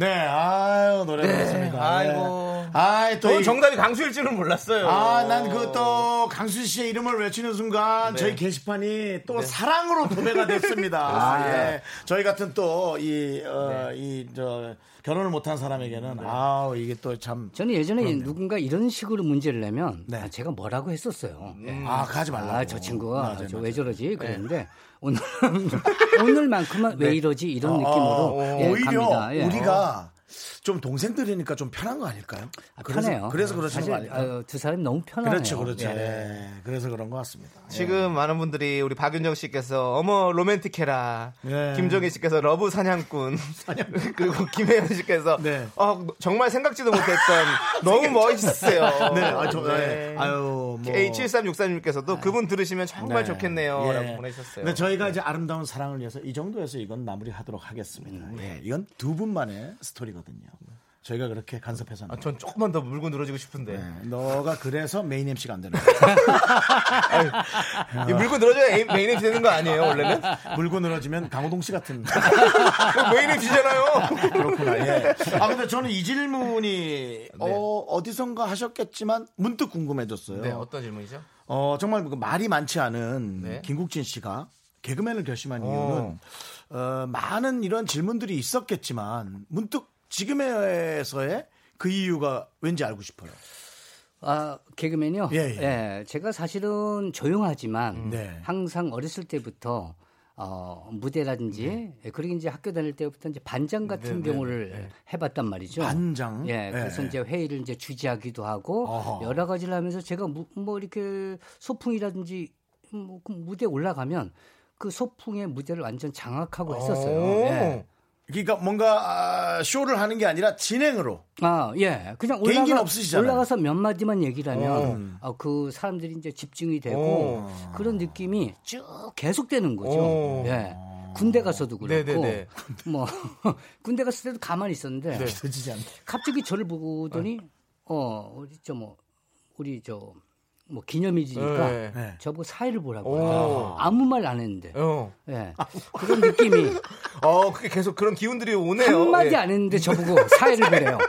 A: 네, 아유 노래 들었습니다. 네.
B: 아이고.
A: 아이 또
B: 저는
A: 이-
B: 정답이 강수일 줄은 몰랐어요.
A: 아, 난 그 또 강수 씨의 이름을 외치는 순간
B: 네.
A: 저희 게시판이 또 사랑으로 도배가 됐습니다. 아, 예. 저희 같은 또 이 어, 이저 결혼을 못한 사람에게는 아우 이게 또 참
C: 저는 예전에 누군가 이런 식으로 문제를 내면
A: 네.
C: 아, 제가 뭐라고 했었어요. 예.
A: 아, 가지 말라고.
C: 아, 저 친구가
A: 맞아요,
C: 저
A: 맞아요.
C: 왜 저러지? 그랬는데 오늘 오늘만큼은 왜 이러지? 이런
A: 어,
C: 느낌으로
A: 어,
C: 예,
A: 오히려
C: 갑니다. 예.
A: 우리가 좀 동생들이니까 좀 편한 거 아닐까요?
C: 아,
A: 그래서,
C: 편해요.
A: 그래서 그러시는 거 아닐까요?
C: 아, 두 사람이 너무 편하네요.
A: 그렇죠, 그렇죠.
C: 예.
A: 예. 그래서 그런 것 같습니다.
B: 지금 많은 분들이 우리 박윤정 씨께서 어머 로맨틱해라.
A: 네.
B: 김정희 씨께서 러브 사냥꾼. 그리고 김혜연 씨께서
A: 네.
B: 어, 정말 생각지도 못했던 너무 멋있으세요.
A: 네, 아, 저,
B: 네.
A: 네. 아유, 뭐.
B: H7363님께서도 그분 들으시면 정말
A: 네.
B: 좋겠네요.
A: 예.
B: 라고 보내주셨어요.
A: 근데 저희가 이제 아름다운 사랑을 위해서 이 정도에서 이건 마무리하도록 하겠습니다.
B: 음,
A: 예, 이건 두 분만의 스토리거든요. 저희가 그렇게 간섭해서 안
B: 아. 전 조금만 더 물고 늘어지고 싶은데.
A: 네, 너가 그래서 메인 MC가 안 되는 거야.
B: 이 물고 늘어져야 에이- 메인 MC 되는 거 아니에요, 원래는?
A: 물고 늘어지면 강호동 씨 같은.
B: 메인 MC잖아요.
A: 그렇구나. 예. 아 근데 저는 이 질문이 어, 어디선가 하셨겠지만 문득 궁금해졌어요.
B: 네, 어떤 질문이죠?
A: 어, 정말 그 말이 많지 않은
B: 네.
A: 김국진 씨가 개그맨을 결심한
B: 어.
A: 이유는 어, 많은 이런 질문들이 있었겠지만 문득 지금에서의 그 이유가 왠지 알고 싶어요.
C: 아, 개그맨이요?
A: 예, 예.
C: 제가 사실은 조용하지만
A: 네.
C: 항상 어렸을 때부터 어, 무대라든지 예, 그리고 이제 학교 다닐 때부터 이제 반장 같은 경우를 해봤단 말이죠.
A: 반장?
C: 예, 그래서
A: 예.
C: 이제 회의를 이제 주재하기도 하고
A: 어허.
C: 여러 가지를 하면서 제가 무- 뭐 이렇게 소풍이라든지 뭐그 무대 에 올라가면 그 소풍의 무대를 완전 장악하고 했었어요.
B: 오.
C: 예.
A: 그러니까 뭔가 아, 쇼를 하는 게 아니라 진행으로.
C: 아, 예. 그냥 올라가. 올라가서 몇 마디만 얘기를 하면 아, 그 사람들이 이제 집중이 되고
B: 오.
C: 그런 느낌이 쭉 계속되는 거죠.
B: 오.
C: 예. 군대 가서도 그렇고
B: 네네네.
C: 뭐 군대 갔을 때도 가만히 있었는데
A: 않네.
C: 갑자기 저를 보더니 어 우리 저 뭐 우리 저 뭐 기념일이니까
B: 네.
A: 네.
C: 저보고 사회를 보라고
B: 오.
C: 아무 말 안 했는데
B: 어.
C: 예. 그런 느낌이
B: 어, 그게 계속 그런 기운들이 오네요.
C: 한마디
B: 예.
C: 안 했는데 저보고 사회를 보래요.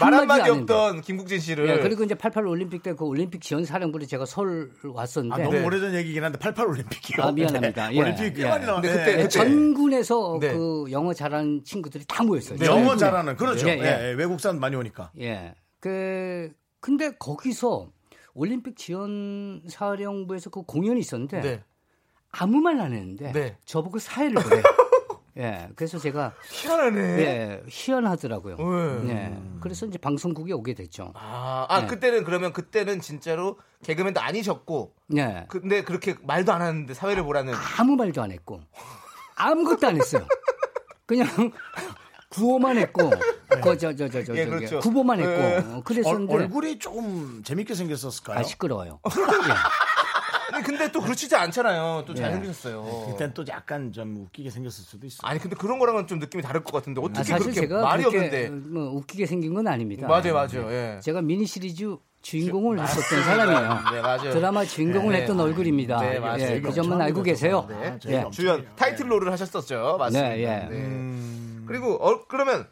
B: 말 한마디. 없던 김국진 씨를.
C: 예, 그리고 이제 88 올림픽 때 그 올림픽 지원 사령부로 제가 서울
A: 아,
C: 왔었는데
A: 너무
B: 네.
A: 오래전 얘기긴 한데 88 올림픽이요.
C: 아, 미안합니다.
A: 네.
C: 예,
A: 올림픽 꽤
C: 예.
A: 많이 나왔네.
B: 근데 그때-
C: 예,
B: 그때-
C: 전군에서
B: 네.
C: 그 영어 잘하는 친구들이 다 모였어요.
A: 영어. 잘하는 그렇죠. 예, 외국산 많이 오니까.
C: 예. 그 근데 거기서 올림픽 지원 사령부에서 그 공연이 있었는데
B: 네.
C: 아무 말 안 했는데
B: 네.
C: 저보고 사회를 그래. 예, 그래서 제가
B: 희한하네.
C: 예, 희한하더라고요.
B: 네.
C: 예, 그래서 이제 방송국에 오게 됐죠.
B: 아, 아
C: 네.
B: 그때는 그러면 그때는 진짜로 개그맨도 아니셨고
C: 예,
B: 근데 그렇게 말도 안 하는데 사회를 보라는
C: 아무 말도 안 했고 아무것도 안 했어요. 그냥 구호만 했고, 그저 저 저 저
B: 예, 그렇죠.
C: 구보만 했고
B: 예.
C: 어,
A: 얼,
C: 그랬었는데
A: 얼굴이 조금 재밌게 생겼었을까요?
C: 아 시끄러워요.
B: 아니, 근데 또 그렇지도 않잖아요. 또 잘생기셨어요.
A: 그땐 또 약간 좀 웃기게 생겼을 수도 있어.
B: 아니 근데 그런 거랑은 좀 느낌이 다를 것 같은데 어떻게
C: 아, 사실
B: 그렇게
C: 제가
B: 말이
C: 그렇게
B: 없는데
C: 뭐 웃기게 생긴 건 아닙니다.
B: 맞아요 맞아요 예.
C: 제가 미니 시리즈 주인공을 했었던 사람이에요.
B: 네, 맞아요.
C: 드라마 주인공을
B: 네,
C: 했던
B: 네.
C: 얼굴이다.
B: 네, 맞아요.
C: 예, 그 점은 알고 계세요.
B: 네.
C: 예.
B: 주연 타이틀 롤을 하셨었죠 맞습니다
C: 네, 예.
B: 네. 그리고 어, 그러면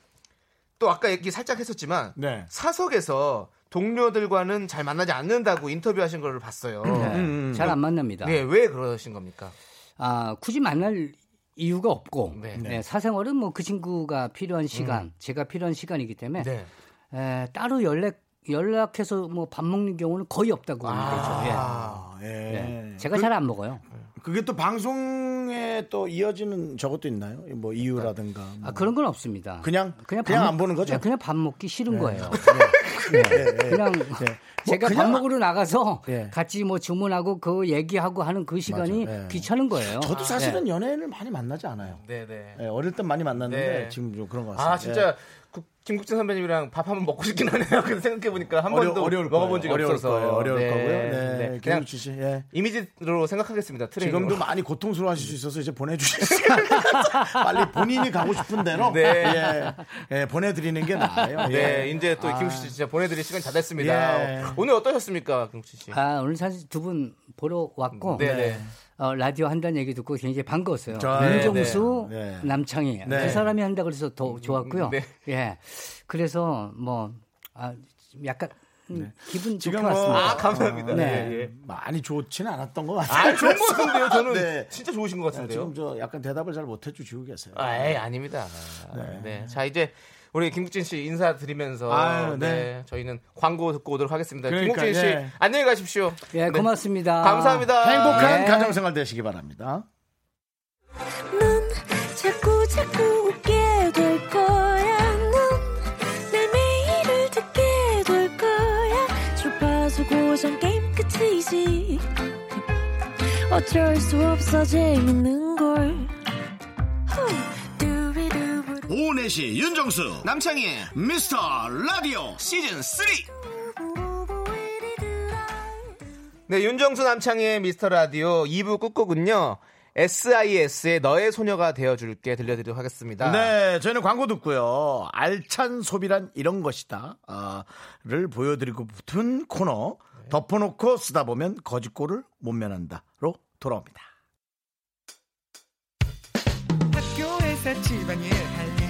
B: 또 아까 얘기 살짝 했었지만
A: 네.
B: 사석에서 동료들과는 잘 만나지 않는다고 인터뷰하신 걸 봤어요.
C: 네, 잘안 만납니다.
B: 네, 왜 그러신 겁니까?
C: 아, 굳이 만날 이유가 없고
B: 네.
C: 네, 사생활은 뭐 그 친구가 필요한 시간, 제가 필요한 시간이기 때문에
B: 네.
C: 에, 따로 연락 연락해서 뭐 밥 먹는 경우는 거의 없다고 보면 되죠.
A: 아, 예.
C: 예. 예. 제가 잘안 먹어요.
A: 그게 또 방송에 또 이어지는 저것도 있나요? 뭐 이유라든가. 뭐.
C: 아, 그런 건 없습니다.
A: 그냥
C: 그냥,
A: 그냥 밥안
C: 먹-
A: 보는 거죠?
C: 네, 그냥 밥 먹기 싫은 거예요. 네. 네. 그냥 제가
A: 그냥-
C: 밥 먹으러 나가서
A: 예.
C: 같이 뭐 주문하고 그 얘기하고 하는 그 시간이. 귀찮은 거예요.
A: 저도 사실은
C: 네.
A: 연예인을 많이 만나지 않아요.
B: 네, 네.
A: 예, 어릴 땐 많이 만났는데
B: 네.
A: 지금 좀 그런 것 같습니다.
B: 아, 진짜 그 김국진 선배님이랑 밥 한번 먹고 싶긴 하네요. 근데 생각해 보니까 한
A: 어려,
B: 번도
A: 어려울
B: 먹어본 적이
A: 거예요. 어려울
B: 없어서
A: 거예요. 어려울
B: 네,
A: 거고요. 네,
B: 네. 그냥
A: 김국진 씨. 예.
B: 이미지로 생각하겠습니다. 트레이너.
A: 지금도 많이 고통스러워하실 수 있어서 이제 보내주시겠어요. 빨리 본인이 가고 싶은 대로
B: 네.
A: 예, 예, 보내드리는 게 나아요.
B: 네,
A: 예.
B: 이제 또 김국진 씨 진짜 보내드릴 시간 다 됐습니다.
A: 예.
B: 오늘 어떠셨습니까, 김국진 씨?
C: 아, 오늘 사실 두 분 보러 왔고
B: 네, 네.
C: 어, 라디오 한다는 얘기 듣고 굉장히 반가웠어요.
A: 저-
C: 윤정수,
A: 네, 네.
C: 남창희
A: 네.
C: 두 사람이 한다 그래서 더 좋았고요.
B: 네.
C: 예, 그래서 뭐 아, 약간 음, 기분 좋게
A: 지금 뭐-
C: 왔습니다.
B: 아, 감사합니다.
C: 네.
B: 예, 예.
A: 많이 좋지는 않았던 것 같아요.
B: 아, 좋은 것 같은데요. 저는
A: 네.
B: 진짜 좋으신 것 같은데요.
A: 지금 저 약간 대답을 잘 못해주시고 계세요.
B: 아, 에이, 아닙니다. 네. 자, 이제 우리 김국진 씨 인사드리면서
A: 아유,
B: 네.
A: 네.
B: 저희는 광고 듣고 오도록 하겠습니다.
A: 그러니까,
B: 김국진 씨
A: 예.
B: 안녕히 가십시오.
C: 예,
B: 네.
C: 고맙습니다.
B: 감사합니다.
A: 행복한
C: 네.
A: 가정생활 되시기 바랍니다.
D: 넌 자꾸 자꾸 웃게 될 거야. 넌내 매일을 듣게 될 거야. 주파수 고정 게임 끝이지. 어쩔 수 없어 재밌는 걸. 두비두부두.
A: 오내시 윤정수
B: 남창희
A: 미스터 라디오
B: 시즌 3.
D: 우리들아.
B: 네, 윤정수 남창희의 미스터 라디오 2부 끝곡은요. SIS의 너의 소녀가 되어줄게 들려드리도록 하겠습니다.
A: 네, 저희는 광고 듣고요. 알찬 소비란 이런 것이다. 아, 를 보여드리고 붙은 코너. 덮어놓고 쓰다 보면 거짓골을 못 면한다로 돌아옵니다.
E: 학교에서 집안일 할일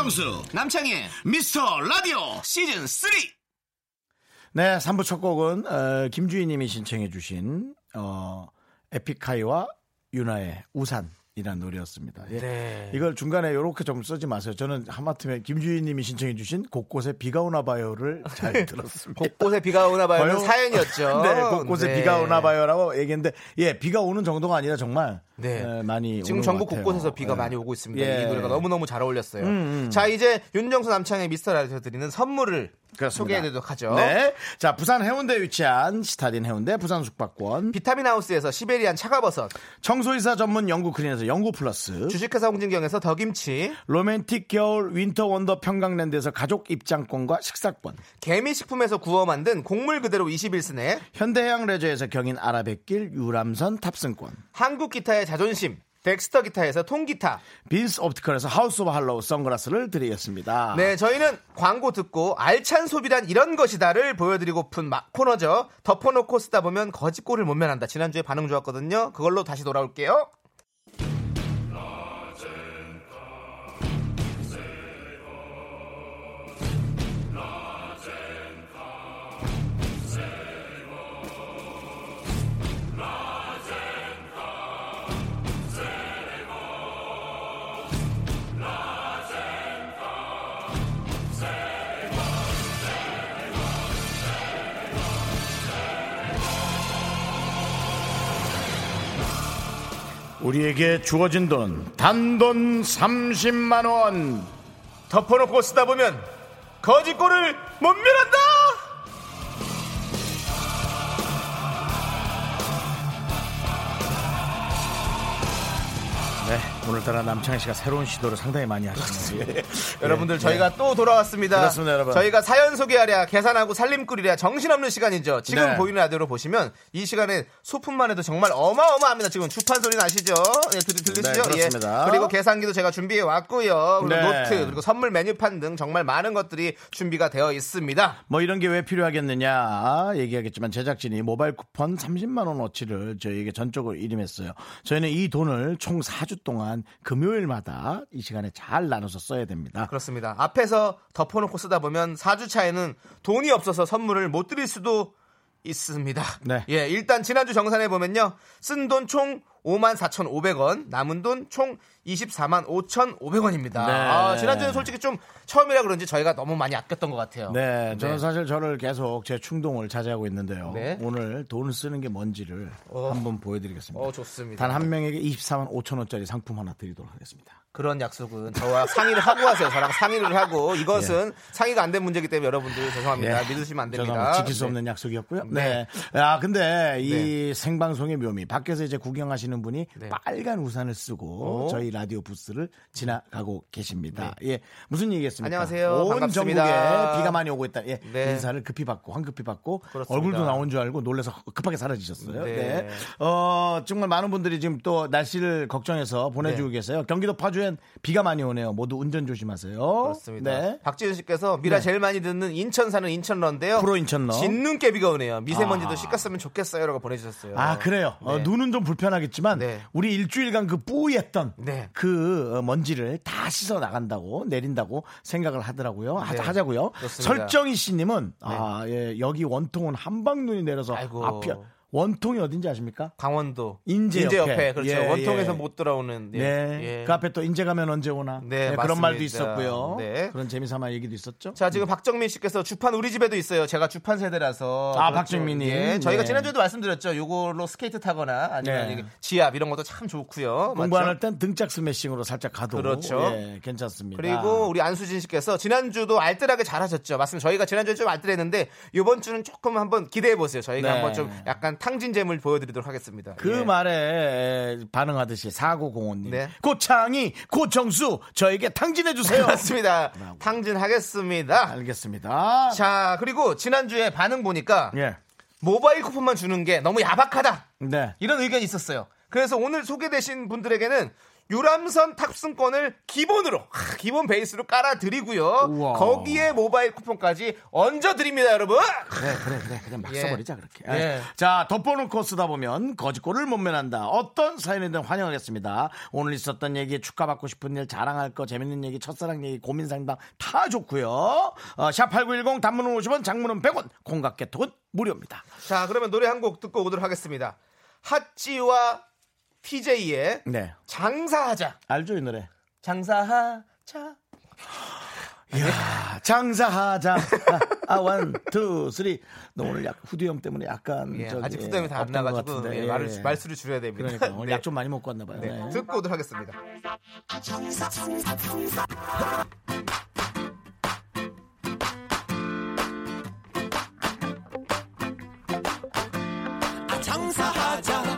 A: 윤정수
B: 남창희
A: 미스터 라디오
B: 시즌 3.
A: 네, 3부 첫 곡은 어, 김주희 님이 신청해 주신 어, 에픽하이와 유나의 우산 이라는 노래였습니다. 예.
B: 네.
A: 이걸 중간에 이렇게 좀 쓰지 마세요. 저는 하마터면 김주희 님이 신청해 주신 곳곳에 비가 오나 봐요를 잘 들었습니다.
B: 곳곳에 비가 오나 봐요.
A: 봐요?
B: 사연이었죠.
A: 네, 곳곳에
B: 네.
A: 비가 오나 봐요라고 얘기했는데 예, 비가 오는 정도가 아니라 정말
B: 네.
A: 에, 많이
B: 지금 전국. 곳곳에서 비가
A: 예.
B: 많이 오고 있습니다.
A: 예. 음,
B: 이 노래가 너무 너무 잘 어울렸어요. 자, 이제 윤정수 남창희의 미스터 라디오 드리는 선물을. 소개해드리도록 하죠.
A: 네. 자, 부산 해운대에 위치한 시타딘 해운대 부산 숙박권.
B: 비타민 하우스에서 시베리안 차가버섯,
A: 청소이사 전문 영구 크린에서 영구 플러스.
B: 주식회사 홍진경에서 더김치,
A: 로맨틱 겨울 윈터 원더 평강랜드에서 가족 입장권과 식사권.
B: 개미식품에서 구워 만든 곡물 그대로 21스낵,
A: 현대해양 레저에서 경인 아라뱃길 유람선 탑승권.
B: 한국 기타의 자존심, 덱스터 기타에서 통기타.
A: 빈스 옵티컬에서 하우스 오브 할로우 선글라스를 드리겠습니다.
B: 네, 저희는 광고 듣고 알찬 소비란 이런 것이다를 보여드리고픈 마- 코너죠. 덮어놓고 쓰다 보면 거지꼴을 못 면한다. 지난주에 반응 좋았거든요. 그걸로 다시 돌아올게요.
A: 우리에게 주어진 돈 단돈 30만 원.
B: 덮어놓고 쓰다 보면 거짓골을 못 면한다.
A: 오늘따라 남창희 씨가 새로운 시도를 상당히 많이 하시네요. 예.
B: 여러분들
A: 예,
B: 저희가 또 돌아왔습니다.
A: 그렇습니다, 여러분.
B: 저희가 사연 소개하랴 계산하고 살림꾸리랴 정신없는 시간이죠. 지금
A: 네.
B: 보이는 라디오로 보시면 이 시간에 소품만 해도 정말 어마어마합니다. 지금 주판 소리 나시죠? 예, 들, 들리시죠?
A: 네, 그렇습니다.
B: 예. 그리고 계산기도 제가 준비해 왔고요. 그리고
A: 네.
B: 노트 그리고 선물 메뉴판 등 정말 많은 것들이 준비가 되어 있습니다.
A: 뭐 이런 게 왜 필요하겠느냐 얘기하겠지만 제작진이 모바일 쿠폰 30만 원어치를 저희에게 전적으로 일임했어요. 저희는 이 돈을 총 4주 동안 금요일마다 이 시간에 잘 나눠서 써야 됩니다.
B: 그렇습니다. 앞에서 덮어놓고 쓰다 보면 4주 차에는 돈이 없어서 선물을 못 드릴 수도 있습니다.
A: 네.
B: 예, 일단 지난주 정산해 보면요. 쓴 돈 총 5만 4,500원, 남은 돈 총 24만 5,500원입니다.
A: 네.
B: 아, 지난주는 솔직히 좀 처음이라 그런지 저희가 너무 많이 아꼈던 것 같아요.
A: 네, 저는 사실 저를 계속 제 충동을 자제하고 있는데요.
B: 네.
A: 오늘 돈을 쓰는 게 뭔지를 한번 보여드리겠습니다.
B: 어, 좋습니다.
A: 단 한 명에게 24만 5천 원짜리 상품 하나 드리도록 하겠습니다.
B: 그런 약속은 저와 상의를 하고 하세요. 저랑 상의를 하고 이것은 상의가 안 된 문제이기 때문에 여러분들 죄송합니다.
A: 예.
B: 믿으시면 안 됩니다.
A: 지킬 수
B: 네.
A: 없는 약속이었고요.
B: 네.
A: 네. 아, 근데 이 생방송의 묘미. 밖에서 이제 구경하시는 분이
B: 네.
A: 빨간 우산을 쓰고
B: 오.
A: 저희 라디오 부스를 지나가고 계십니다. 예. 무슨 얘기겠습니까?
B: 네. 안녕하세요.
A: 온
B: 반갑습니다.
A: 전국에 비가 많이 오고 있다. 예.
B: 네.
A: 인사를 급히 받고 황급히 받고
B: 그렇습니다.
A: 얼굴도 나온 줄 알고 놀라서 급하게 사라지셨어요.
B: 네.
A: 네. 어, 정말 많은 분들이 지금 또 날씨를 걱정해서 보내주고
B: 네.
A: 계세요. 경기도 파주 엔 비가 많이 오네요. 모두 운전 조심하세요.
B: 그렇습니다.
A: 네.
B: 박지윤 씨께서 미라 제일 많이 듣는 인천 사는 인천러인데요.
A: 프로 인천러.
B: 진눈깨비가 오네요. 미세먼지도
A: 아.
B: 씻겼으면 좋겠어요라고 보내주셨어요.
A: 아 그래요. 어,
B: 네.
A: 눈은 좀 불편하겠지만
B: 네.
A: 우리 일주일간 그 뿌였던
B: 네.
A: 그 어, 먼지를 다 씻어 나간다고 내린다고 생각을 하더라고요. 하,
B: 네.
A: 하자고요.
B: 그렇습니다.
A: 설정희 씨님은 아 예, 여기 원통은 한방 눈이 내려서
B: 아이고.
A: 앞이 원통이 어딘지 아십니까?
B: 강원도
A: 인제
B: 인제
A: 옆에.
B: 옆에, 그렇죠.
A: 예,
B: 원통에서
A: 예.
B: 못 돌아오는 예,
A: 네.
B: 예.
A: 그 앞에 또 인제 가면 언제 오나.
B: 네,
A: 그런
B: 맞습니다.
A: 말도 있었고요.
B: 네.
A: 그런 재미삼아 얘기도 있었죠.
B: 자 지금 박정민 씨께서 주판 우리 집에도 있어요. 제가 주판 세대라서.
A: 아,
B: 그렇죠.
A: 박정민님.
B: 예, 저희가
A: 네.
B: 지난주에도 말씀드렸죠. 요걸로 스케이트 타거나 아니면
A: 네.
B: 지압 이런 것도 참 좋고요.
A: 공부 안? 할 땐 등짝 스매싱으로 살짝 가도
B: 그렇죠.
A: 예, 괜찮습니다.
B: 그리고 우리 안수진 씨께서 지난주도 알뜰하게 잘하셨죠. 맞습니다. 저희가 지난주에 좀 알뜰했는데 이번 주는 조금 한번 기대해 보세요. 저희가
A: 네.
B: 한번 좀 약간 탕진잼을 보여드리도록 하겠습니다.
A: 그
B: 예.
A: 말에 반응하듯이 사고공원님
B: 네.
A: 고창이 고정수 저에게 탕진해 주세요.
B: 맞습니다. 탕진하겠습니다.
A: 알겠습니다.
B: 자 그리고 지난주에 반응 보니까
A: 예,
B: 모바일 쿠폰만 주는 게 너무 야박하다.
A: 네.
B: 이런 의견이 있었어요. 그래서 오늘 소개되신 분들에게는 유람선 탑승권을 기본으로 하, 기본 베이스로 깔아드리고요.
A: 우와.
B: 거기에 모바일 쿠폰까지 얹어드립니다, 여러분.
A: 그래 그래 그래 그냥 막
B: 예.
A: 써버리자 그렇게.
B: 예.
A: 자 덮어놓고 쓰다 보면 거짓골을 못 면한다. 어떤 사연이든 환영하겠습니다. 오늘 있었던 얘기 축하받고 싶은 일 자랑할 거 재밌는 얘기 첫사랑 얘기 고민 상담 다 좋고요. 어, 샵8910 단문은 50원 장문은 100원 콩과 깨톡은 무료입니다.
B: 자, 그러면 노래 한 곡 듣고 오도록 하겠습니다. 하찌와 TJ의
A: 네
B: 장사하자.
A: 알죠 이 노래.
B: 장사하자.
A: 이야, 장사하자. 아, one, two, three. 너 오늘 약 후두염 때문에 약간
B: 예,
A: 저기,
B: 아직 후두염이 다 안 나아가지고
A: 같은데.
B: 예,
A: 예.
B: 말을, 말수를 줄여야 됩니다.
A: 그러니까 오늘
B: 네.
A: 약좀 많이 먹고 왔나 봐요.
B: 네,
A: 네.
B: 듣고 오도록 하겠습니다.
E: 장사하자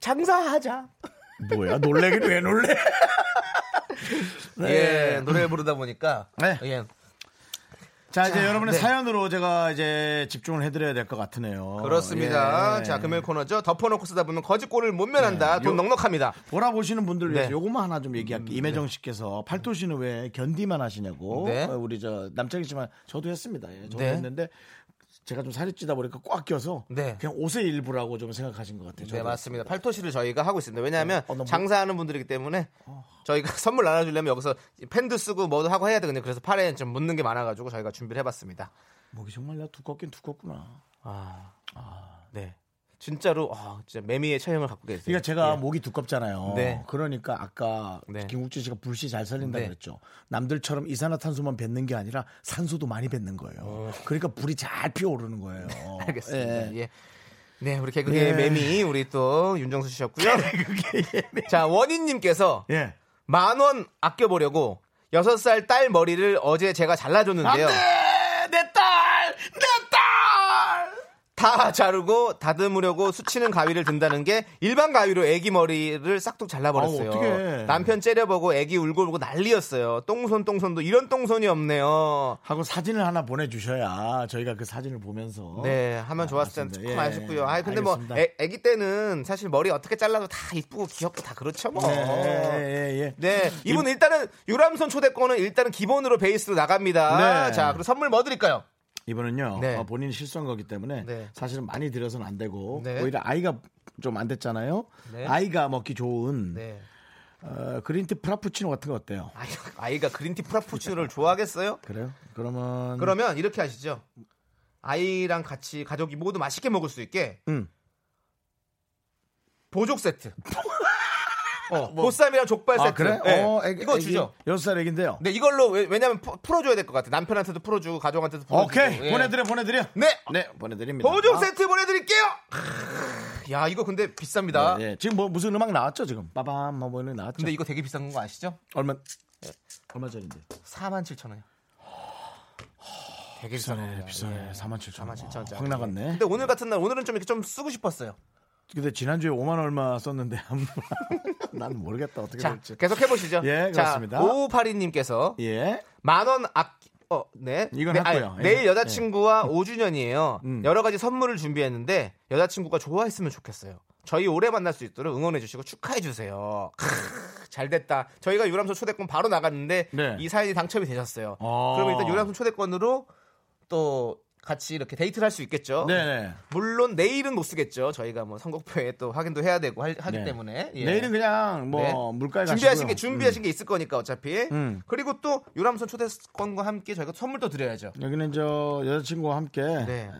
E: 장사하자.
A: 뭐야 놀래긴 왜 놀래?
B: 예, 노래를 부르다 보니까
A: 네.
B: 예,
A: 자, 이제 여러분의
B: 네.
A: 사연으로 제가 이제 집중을 해드려야 될 것 같으네요.
B: 그렇습니다.
A: 예.
B: 자, 금요일 코너죠. 덮어놓고 쓰다 보면 거짓골을 못 면한다.
A: 네.
B: 돈
A: 요-
B: 넉넉합니다.
A: 돌아보시는 분들 위해서
B: 네.
A: 요것만 하나 좀 얘기할게요. 이매정 씨께서 팔도 씨는 왜 견디만 하시냐고.
B: 네.
A: 어, 우리 저 남창희 씨만 저도 했습니다. 예, 저도
B: 네.
A: 했는데 제가 좀 살이 찌다 보니까 꽉 껴서
B: 네.
A: 그냥 옷의 일부라고 좀 생각하신 것 같아요.
B: 네,
A: 저도.
B: 맞습니다. 팔토시를 저희가 하고 있습니다. 왜냐하면
A: 어, 너무-
B: 장사하는 분들이기 때문에 저희가 선물 나눠주려면 여기서 펜도 쓰고 뭐도 하고 해야 되거든요. 그래서 팔에 좀 묻는 게 많아가지고 저희가 준비를 해봤습니다.
A: 목이 정말 나 두껍긴 두껍구나.
B: 아, 네. 진짜로 아, 진짜 매미의 체형을 갖고 계세요.
A: 그러니까 제가
B: 예.
A: 목이 두껍잖아요.
B: 네.
A: 그러니까 아까
B: 네.
A: 김국진 씨가 불씨 잘 살린다
B: 네.
A: 그랬죠. 남들처럼 이산화탄소만 뱉는 게 아니라 산소도 많이 뱉는 거예요. 그러니까 불이 잘 피어오르는 거예요.
B: 알겠습니다.
A: 예.
B: 예. 네, 우리 개그계의
A: 예.
B: 매미 우리 또 윤정수 씨였고요. 자, 원희님께서
A: 예.
B: 만원 아껴보려고 여섯 살 딸 머리를 어제 제가 잘라줬는데요.
A: 내 딸! 내 딸!
B: 다 자르고 다듬으려고 수치는 가위를 든다는 게 일반 가위로 애기 머리를 싹둑 잘라버렸어요.
A: 아우, 어떡해.
B: 남편 째려보고 애기 울고 울고 난리였어요. 똥손 똥손도 이런 똥손이 없네요.
A: 하고 사진을 하나 보내주셔야 저희가 그 사진을 보면서
B: 네, 하면
A: 아,
B: 좋았을 텐데. 조금
A: 예,
B: 아쉽고요. 아, 근데 뭐
A: 알겠습니다.
B: 애, 애기 때는 사실 머리 어떻게 잘라도 다 이쁘고 귀엽고 다 그렇죠 뭐.
A: 네, 예, 예.
B: 네, 이분 일단은 유람선 초대권은 일단은 기본으로 베이스로 나갑니다.
A: 네.
B: 자, 그리고 선물 뭐 드릴까요?
A: 이번은요
B: 네.
A: 어, 본인이 실수한 거기 때문에
B: 네.
A: 사실은 많이 드려서는 안 되고
B: 네.
A: 오히려 아이가 좀 안 됐잖아요.
B: 네.
A: 아이가 먹기 좋은
B: 네.
A: 어, green tea 프라푸치노 같은 거 어때요?
B: 아이, 아이 가 green tea 프라푸치노를 좋아하겠어요?
A: 그래요? 그러면
B: 그러면 이렇게 하시죠. 아이랑 같이 가족이 모두 맛있게 먹을 수 있게
A: 음.
B: 보족 세트. 어, 보쌈이랑 족발
A: 아
B: 세트.
A: 그래?
B: 네.
A: 어, 애기,
B: 이거 주죠.
A: 여섯 살 애기인데요.
B: 네, 이걸로 왜, 왜냐면 푸- 풀어줘야 될 것 같아. 남편한테도 풀어주고 가족한테도 풀어주고.
A: 오케이
B: 예.
A: 보내드려 보내드려.
B: 네,
A: 네 보내드립니다.
B: 보족
A: 아,
B: 세트 보내드릴게요. 크으, 야, 이거 근데 비쌉니다.
A: 네, 네. 지금 뭐 무슨 음악 나왔죠 지금? 빠밤 뭐 뭐는 나왔죠?
B: 근데 이거 되게 비싼 거 아시죠?
A: 얼마 얼마 짜리인데?
B: 4만 7천 원이요. 되게 비싸네.
A: 비싸네 비싸네 4만 7천
B: 4만 7천 원.
A: 확 나갔네.
B: 근데 오늘 같은 날 오늘은 좀 이렇게 좀 쓰고 싶었어요.
A: 근데 지난주에 5만 얼마 썼는데 난 모르겠다 어떻게
B: 자,
A: 될지.
B: 계속 해보시죠.
A: 예,
B: 자,
A: 그렇습니다.
B: 5582님께서
A: 예.
B: 만원 악, 어, 네.
A: 이건
B: 네,
A: 했고요. 예.
B: 내일 여자친구와 5주년이에요.
A: 음.
B: 여러 가지 선물을 준비했는데 여자친구가 좋아했으면 좋겠어요. 저희 오래 만날 수 있도록 응원해 주시고 축하해 주세요. 크으, 잘 됐다. 저희가 유람선 초대권 바로 나갔는데
A: 네.
B: 이 사연이 당첨이 되셨어요.
A: 어.
B: 그러면 일단 유람선 초대권으로 또 같이 이렇게 데이트를 할 수 있겠죠.
A: 네네.
B: 물론 내일은 못 쓰겠죠. 저희가 뭐 선곡표에 또 확인도 해야 되고 할- 하기
A: 네.
B: 때문에 예.
A: 내일은 그냥 뭐
B: 네.
A: 물가에
B: 준비하신 게
A: 가시고요.
B: 준비하신 게 있을 거니까 어차피.
A: 음.
B: 그리고 또 유람선 초대권과 함께 저희가 선물도 드려야죠.
A: 음. 여기는 저 여자친구와 함께
B: 네.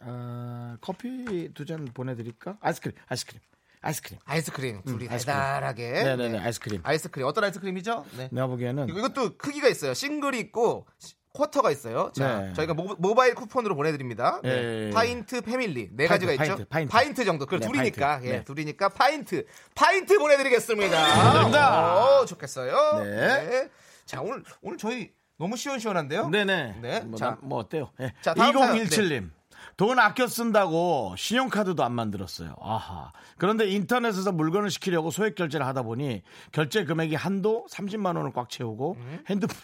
A: 어, 커피 두 잔 보내드릴까? 아이스크림, 아이스크림, 아이스크림.
B: 아이스크림 둘이
A: 아이스크림.
B: 달달하게.
A: 네네네,
B: 네.
A: 아이스크림.
B: 아이스크림 어떤 아이스크림이죠? 네.
A: 내가 보기에는
B: 이것도 크기가 있어요. 싱글이 있고 시- 쿼터가 있어요. 자,
A: 네.
B: 저희가 모, 바일 쿠폰으로 보내드립니다.
A: 예,
B: 네.
A: 예, 예.
B: 파인트 패밀리 네
A: 파인트,
B: 가지가
A: 파인트,
B: 있죠.
A: 파인트.
B: 정도. 그
A: 네,
B: 둘이니까
A: 파인트.
B: 예,
A: 네.
B: 둘이니까 파인트 파인트 보내드리겠습니다.
A: 감사합니다.
B: 오, 좋겠어요.
A: 네.
B: 자 오늘 오늘 저희 너무 시원시원한데요.
A: 네네.
B: 네.
A: 뭐,
B: 자.
A: 나- 뭐 어때요? 네.
B: 자, 다음 사연.
A: 2017님. 돈 아껴 쓴다고 신용카드도 안 만들었어요. 아하. 그런데 인터넷에서 물건을 시키려고 소액 결제를 하다 보니 결제 금액이 한도 30만 원을 꽉 채우고
B: 음.
A: 핸드폰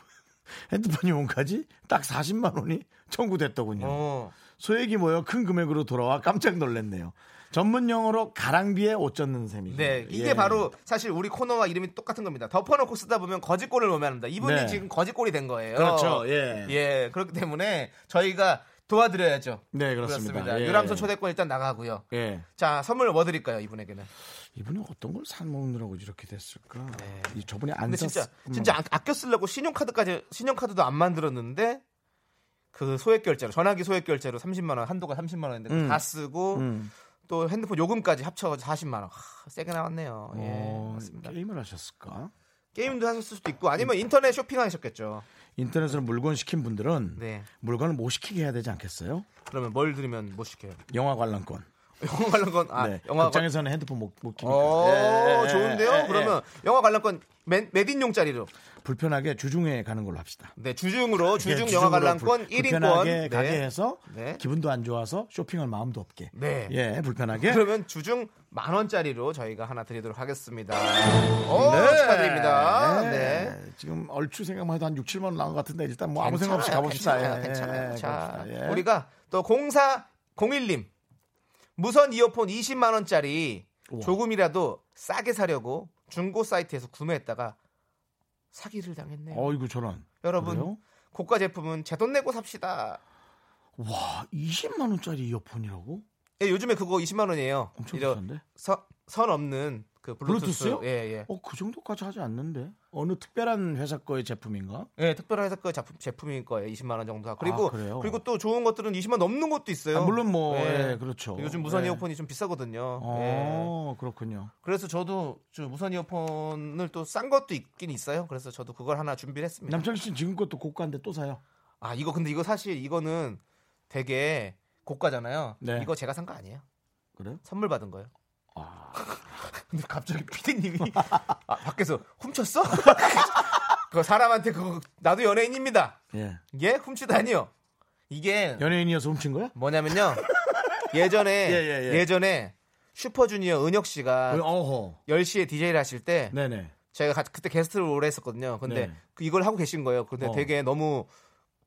A: 핸드폰 이용까지 딱 40만 원이 청구됐더군요.
B: 어.
A: 소액이 모여 큰 금액으로 돌아와 깜짝 놀랐네요. 전문 용어로 가랑비에 옷 젖는 셈이죠.
B: 네, 이게
A: 예.
B: 바로 사실 우리 코너와 이름이 똑같은 겁니다. 덮어놓고 쓰다 보면 거짓골을 오면합니다. 이분이
A: 네.
B: 지금 거짓골이 된 거예요.
A: 그렇죠, 예.
B: 예, 그렇기 때문에 저희가 도와드려야죠.
A: 네, 그렇습니다. 예.
B: 유람선 초대권 일단 나가고요.
A: 예.
B: 자, 선물 뭐 드릴까요, 이분에게는?
A: 이분이 어떤 걸 사 먹느라고 이렇게 됐을까? 이 저분이 안
B: 네. 근데
A: 샀.
B: 진짜
A: 음.
B: 진짜 아- 아껴 쓰려고 신용카드까지 신용카드도 안 만들었는데 그 소액 결제로 전화기 소액 결제로 30만 원 한도가 30만 원인데
A: 음.
B: 다 쓰고
A: 음.
B: 또 핸드폰 요금까지 합쳐 40만 원. 하, 세게 나왔네요. 예,
A: 어,
B: 맞습니다.
A: 게임을 하셨을까?
B: 게임도 하셨을 수도 있고 아니면 인터넷 쇼핑하셨겠죠.
A: 인터넷으로 물건 시킨 분들은
B: 네.
A: 물건을 못 시키게 해야 되지 않겠어요?
B: 그러면 뭘 들으면 못 시켜요?
A: 영화 관람권.
B: 영화 관람권 아
A: 네.
B: 영화 관
A: 극장에서는 핸드폰 못, 못 키니까.
B: 어
A: 예, 예,
B: 좋은데요.
A: 예, 예.
B: 그러면 영화 관람권 인용짜리로
A: 불편하게 주중에 가는 걸로 합시다.
B: 네 주중으로
A: 예,
B: 주중
A: 주중으로
B: 영화 관람권
A: 불-
B: 1인권
A: 불편하게 가게 해서
B: 네.
A: 기분도 안 좋아서 쇼핑할 마음도 없게.
B: 네.
A: 예, 불편하게.
B: 그러면 주중 만 원짜리로 저희가 하나 드리도록 하겠습니다. 오,
A: 네.
B: 축하드립니다.
A: 네.
B: 네.
A: 지금 얼추 생각만 해도 한 6, 7만 원 나온 것 같은데 일단 뭐 아무 생각 없이 가봅시다.
B: 괜찮아요.
A: 예,
B: 괜찮아요.
A: 예,
B: 자.
A: 예.
B: 우리가 또 0401님 무선 이어폰 20만 원짜리
A: 우와.
B: 조금이라도 싸게 사려고 중고 사이트에서 구매했다가 사기를 당했네요.
A: 어이구 저런.
B: 여러분
A: 그래요?
B: 고가 제품은 제 돈 내고 삽시다.
A: 와, 20만 원짜리 이어폰이라고?
B: 예, 요즘에 그거 20만 원이에요.
A: 엄청 비싼데?
B: 서- 선 없는 그 블루투스.
A: 블루투스 요?
B: 예, 예.
A: 어, 그 정도까지 하지 않는데. 어느 특별한 회사 거의 제품인가?
B: 예, 특별한 회사 거 작품, 제품일 거예요. 20만 원 정도. 그리고
A: 아, 그래요?
B: 그리고 또 좋은 것들은 20만 넘는 것도 있어요.
A: 아, 물론 뭐 예, 그렇죠.
B: 요즘 무선
A: 예.
B: 이어폰이 좀 비싸거든요. 예.
A: 어, 그렇군요.
B: 그래서 저도 저 무선 이어폰을 또 싼 것도 있긴 있어요. 그래서 저도 그걸 하나 준비를 했습니다.
A: 남창희 씨는 지금 것도 고가인데 또 사요.
B: 아 이거 근데 이거 사실 이거는 되게 고가잖아요.
A: 네.
B: 이거 제가 산 거 아니에요.
A: 그래요?
B: 선물 받은 거예요.
A: 아.
B: 근데 갑자기 피디님이 아, 밖에서 훔쳤어? 그 사람한테 그거 나도 연예인입니다.
A: 예.
B: 예 훔치다니요. 이게
A: 연예인이어서 훔친 거야?
B: 뭐냐면요. 예전에
A: 예, 예, 예.
B: 예, 전에 슈퍼주니어 은혁 씨가
A: 어허.
B: 10시에 DJ를 하실 때
A: 네네.
B: 제가 가- 그때 게스트를 오래 했었거든요. 근데
A: 네.
B: 그 이걸 하고 계신 거예요. 근데
A: 어.
B: 되게 너무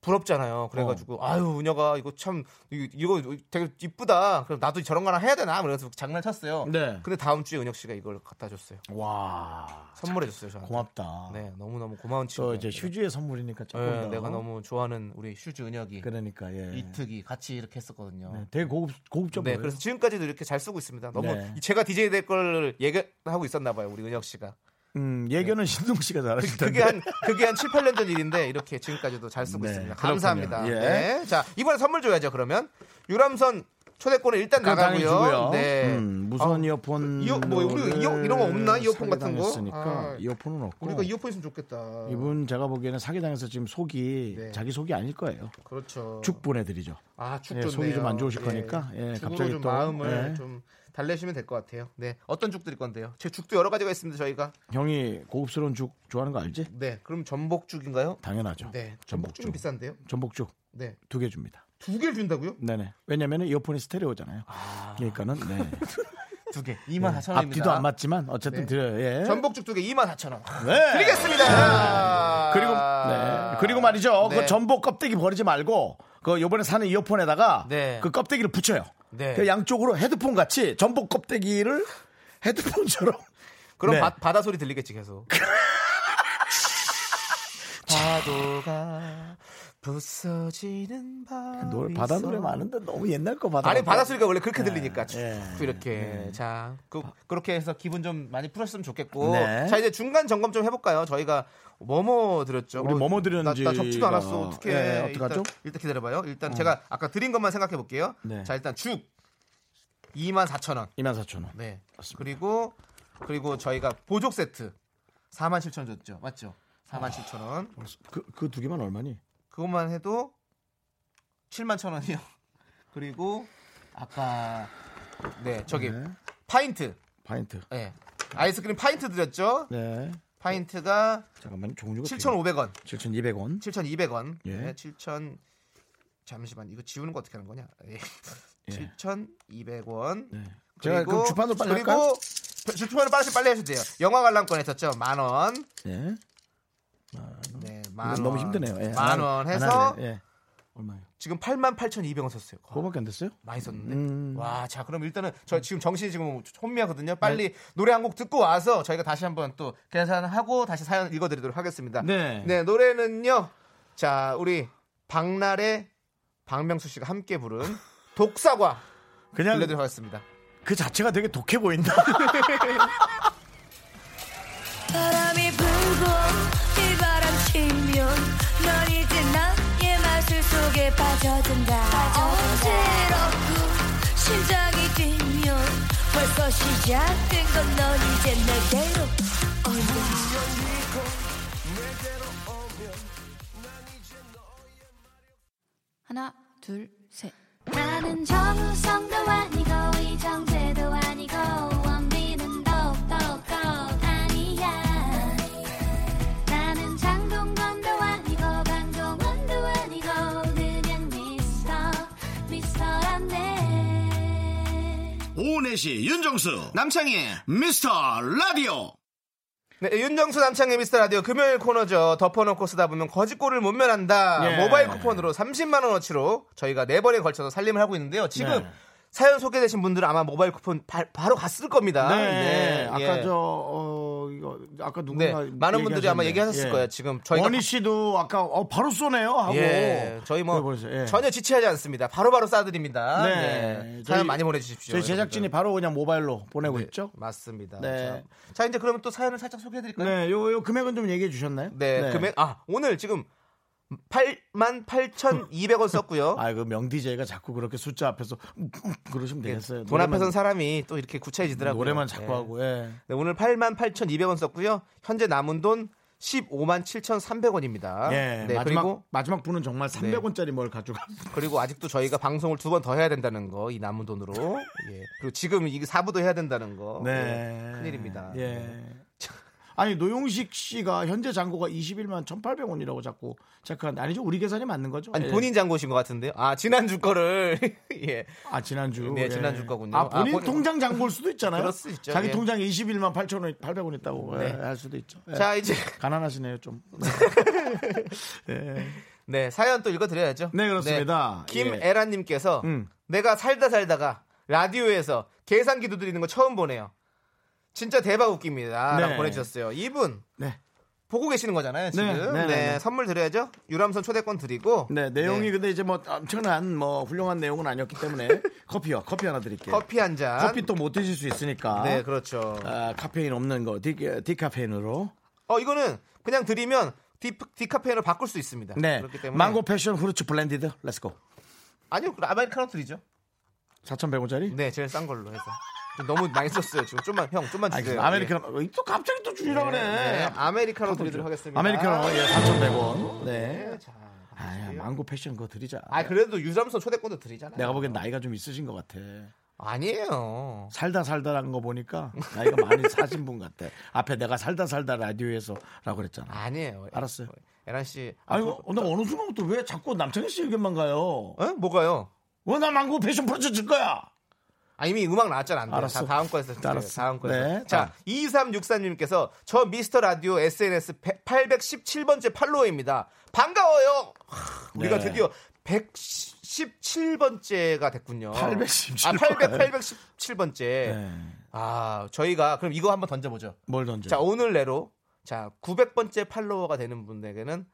B: 부럽잖아요. 그래가지고 아유 은혁아 이거 참 이- 이거 되게 이쁘다. 그럼 나도 저런 거 하나 해야 되나? 그래서 장난 쳤어요.
A: 네.
B: 근데 다음 주에 은혁 씨가 이걸 갖다 줬어요.
A: 와.
B: 선물해줬어요. 저한테.
A: 고맙다.
B: 네, 너무 너무 고마운 친구.
A: 또 이제 슈주의 선물이니까 조금
B: 네,
A: 더.
B: 내가 너무 좋아하는 우리 슈주 은혁이
A: 그러니까 예.
B: 이특이 같이 이렇게 했었거든요.
A: 네, 되게 고급 고급져
B: 네,
A: 보여요.
B: 그래서 지금까지도 이렇게 잘 쓰고 있습니다. 너무
A: 네.
B: 제가 DJ 될걸 얘기하고 있었나 봐요, 우리 은혁 씨가.
A: 음, 예견은 신동 씨가 잘하실 텐데.
B: 그게 한 그게 한 7, 8년 전 일인데 이렇게 지금까지도 잘 쓰고
A: 네,
B: 있습니다. 감사합니다.
A: 예.
B: 네. 자, 이번에 선물 줘야죠, 그러면. 유람선 초대권을 일단 나가고요. 네.
A: 음, 무선
B: 아,
A: 이어폰.
B: 이어- 뭐 우리 이어- 이런 거 없나? 이어폰 같은 거? 아.
A: 이어폰은 없고.
B: 우리가 이어폰 있으면 좋겠다.
A: 이분 제가 보기에는 사기당해서 지금 속이
B: 네.
A: 자기 속이 아닐 거예요.
B: 그렇죠.
A: 축 보내드리죠.
B: 아, 축
A: 예. 속이 좀 안 좋으실 거니까, 예, 갑자기
B: 좀
A: 또,
B: 마음을
A: 예.
B: 좀 달래시면 될 것 같아요. 네. 어떤 죽 드릴 건데요? 제 죽도 여러 가지가 있습니다, 저희가.
A: 형이 고급스러운 죽 좋아하는 거 알지?
B: 네. 그럼 전복죽인가요?
A: 당연하죠.
B: 네.
A: 전복죽.
B: 전복죽은 비싼데요?
A: 전복죽
B: 네.
A: 두 개 줍니다.
B: 두 개를 준다고요?
A: 네네. 왜냐면은 이어폰이 스테레오잖아요. 그러니까는 네.
B: 두 개. 2만 4천 원입니다.
A: 앞뒤도 안 맞지만 어쨌든
B: 네.
A: 드려요. 예.
B: 전복죽 두 개 2만 4천 원.
A: 네.
B: 드리겠습니다.
A: 그리고 네. 그리고 말이죠.
B: 네.
A: 그 전복 껍데기 버리지 말고 그 요번에 사는 이어폰에다가
B: 네.
A: 그 껍데기를 붙여요.
B: 네.
A: 그 양쪽으로 헤드폰 같이 전복 껍데기를 헤드폰처럼
B: 그럼
A: 네.
B: 바, 바다 소리 들리겠지 계속. 파도가 부서지는 밤.
A: 노래 바다 노래 많은데 너무 옛날 거 바다.
B: 아니 바다 소리가 원래 그렇게 들리니까 쭉
A: 예.
B: 이렇게 자 그, 그렇게 해서 기분 좀 많이 풀었으면 좋겠고
A: 네.
B: 자 이제 중간 점검 좀 해볼까요? 저희가 뭐뭐 드렸죠?
A: 우리 뭐뭐 드렸는지
B: 나, 나 적지도 않았어 어떻게
A: 예, 어떡하죠?
B: 일단, 일단 기다려봐요. 일단 제가 아까 드린 것만 생각해 볼게요.
A: 네.
B: 자 일단 죽 2만 4천 원.
A: 24,000원.
B: 네. 그리고 그리고 저희가 보족 세트 4만 7천 원 줬죠. 맞죠? 4만 7천 원.
A: 그그 두 개만 얼마니?
B: 그것만 해도 7만 천 원이요. 그리고 아까 네 저기
A: 네.
B: 파인트,
A: 파인트.
B: 네 아이스크림 파인트 드렸죠.
A: 네.
B: 파인트가
A: 잠깐만 종류가
B: 7,500원,
A: 7,200원.
B: 7,200원,
A: 예.
B: 네, 7,000 잠시만 이거 지우는 거 어떻게 하는 거냐? 예.
A: 예.
B: 7,200원.
A: 네. 제가 그 주판으로 빨리
B: 그리고
A: 할까요?
B: 주판으로 빨리 빨리 돼요. 영화 관람권 했었죠. 만 원.
A: 예.
B: 만 원.
A: 너무 힘드네요. 예.
B: 만안원
A: 하- 안
B: 해서.
A: 예. 얼마요?
B: 지금 88,200원 썼어요.
A: 그거밖에 안 됐어요?
B: 많이 썼는데.
A: 음.
B: 와, 자, 그럼 일단은 저 지금 정신이 지금 혼미하거든요. 빨리
A: 네.
B: 노래 한 곡 듣고 와서 저희가 다시 한번 또 계산하고 다시 사연 읽어드리도록 하겠습니다.
A: 네.
B: 네, 노래는요. 자, 우리 박날의 박명수 씨가 함께 부른 독사과
A: 그냥
B: 들려드리도록 하겠습니다.
A: 그 자체가 되게 독해 보인다.
D: 바람이 불고 빠져든다. 어지럽고 심장이 뛰면 벌써 시작된 건 넌 이제 내게로 하나 둘 셋. 나는 나는 정우성도 아니고 이정재도 아니고
A: 4시 윤정수
B: 남창희의
A: 미스터 라디오
B: 네, 윤정수 남창의 미스터 라디오 금요일 코너죠. 덮어놓고 쓰다 보면 거짓골을 못 면한다.
A: 예.
B: 모바일 쿠폰으로 30만 원어치로 저희가 4번에 걸쳐서 살림을 하고 있는데요. 지금
A: 네.
B: 사연 소개되신 분들은 아마 모바일 쿠폰 바, 로 갔을 겁니다.
A: 네, 아까
B: 예.
A: 저 어, 이거 아까
B: 네,
A: 누군가
B: 많은 분들이 아마. 얘기하셨을
A: 예.
B: 거예요. 지금 저희가
A: 원희 씨도 아까 어, 바로 쏘네요 하고
B: 예, 저희 뭐.
A: 예.
B: 전혀 지체하지 않습니다. 바로바로 쏴드립니다.
A: 네.
B: 네.
A: 저희-
B: 사연 많이 보내주십시오.
A: 저희 제작진이
B: 여러분들.
A: 바로 그냥 모바일로 보내고
B: 네,
A: 있죠.
B: 맞습니다.
A: 네.
B: 자, 자, 이제 그러면 또 사연을 살짝 소개해드릴까요?
A: 네, 요, 요 금액은 좀 얘기해 주셨나요?
B: 네, 금액 아 오늘 지금 8만 8,200원 썼고요.
A: 아, 그 명디제이가 자꾸 그렇게 숫자 앞에서 그러시면 되겠어요.
B: 돈 앞에
A: 노래만-
B: 선 사람이 또 이렇게 구차해지더라고요.
A: 노래만 자꾸
B: 예.
A: 하고, 예.
B: 네, 오늘 8만 8,200원 썼고요. 현재 남은 돈 15만 7,300원입니다.
A: 예,
B: 네,
A: 마지막
B: 그리고
A: 마지막 분은 정말 300원짜리 뭘 가져가.
B: 그리고 아직도 저희가 방송을 두 번 더 해야 된다는 거, 이 남은 돈으로. 예. 그리고 지금 이게 4부도 해야 된다는 거.
A: 네.
B: 예, 큰일입니다.
A: 예. 아니 노용식 씨가 현재 잔고가 21만 1,800원이라고 자꾸 체크하는데 아니죠? 우리 계산이 맞는 거죠?
B: 아니
A: 예.
B: 본인 잔고신 것 같은데요. 아 지난주 거를 예.
A: 아 지난주
B: 네, 지난주 거군요.
A: 아 본인
B: 아, 본-
A: 통장 잔고일 수도 있잖아요.
B: 그럴 수 있죠.
A: 자기
B: 예.
A: 통장에 21만 8천 원 800원 있다고
B: 네.
A: 예, 할 수도 있죠. 예.
B: 자 이제
A: 가난하시네요 좀.
B: 네 사연 또 읽어드려야죠.
A: 네, 그렇습니다. 예.
B: 김에라님께서
A: 음.
B: 내가 살다 살다가 라디오에서 계산기 두드리는 거 처음 보네요. 진짜 대박 웃깁니다.
A: 네.
B: 라고 보내주셨어요. 이분
A: 네.
B: 보고 계시는 거잖아요. 지금.
A: 네,
B: 네,
A: 네, 네, 네.
B: 선물 드려야죠. 유람선 초대권 드리고.
A: 네, 내용이
B: 네.
A: 근데 이제 뭐 엄청난 뭐 훌륭한 내용은 아니었기 때문에 커피요. 커피 하나 드릴게요.
B: 커피 한 잔.
A: 커피 또 못 드실 수 있으니까.
B: 네, 그렇죠.
A: 아, 카페인 없는 거 디, 디카페인으로.
B: 어 이거는 그냥 드리면 디, 디카페인으로 바꿀 수 있습니다.
A: 네.
B: 그렇기 때문에
A: 망고 passion fruit blended. Let's go.
B: 아니요, 그럼 아메리카노 드리죠.
A: 4,100원짜리?
B: 네, 제일 싼 걸로 해서. 좀 너무 많이 썼어요. 지금 좀만 형, 좀만 주세요.
A: 아메리카노. 또 갑자기 또 주려고
B: 예.
A: 그래.
B: 네, 아메리카노 드리도록 하겠습니다.
A: 아메리카노 예, 4,100원. 네.
B: 네, 자.
A: 아, 망고 패션 그거 드리자.
B: 아 그래도 유람선 초대권도 드리잖아요.
A: 내가 보기엔 나이가 좀 있으신 것 같아.
B: 아니에요.
A: 살다 살다라는 거 보니까 나이가 많이 사신 분 같아. 앞에 내가 살다 살다 라디오에서라고 그랬잖아.
B: 아니에요.
A: 알았어요.
B: 에란 씨.
A: 아니,
B: 앞으로-
A: 나 어느 순간부터 왜 자꾸 남창희 씨 의견만 가요?
B: 어? 뭐가요?
A: 왜 나 망고 패션 프로젝트 줄 거야?
B: 아, 이미 음악 나왔잖아. 안 돼.
A: 알았어.
B: 자, 다음 거에서.
A: 알았어.
B: 다음 거에서.
A: 네,
B: 자,
A: 자.
B: 2364님께서 저 미스터 라디오 SNS 817번째 팔로워입니다. 반가워요. 하, 우리가
A: 네.
B: 드디어 117번째가 됐군요.
A: 817
B: 아, 800, 817번째.
A: 네.
B: 아, 저희가 그럼 이거 한번 던져보죠.
A: 뭘 던져?
B: 자, 오늘 내로 자, 900번째 팔로워가 되는 분에게는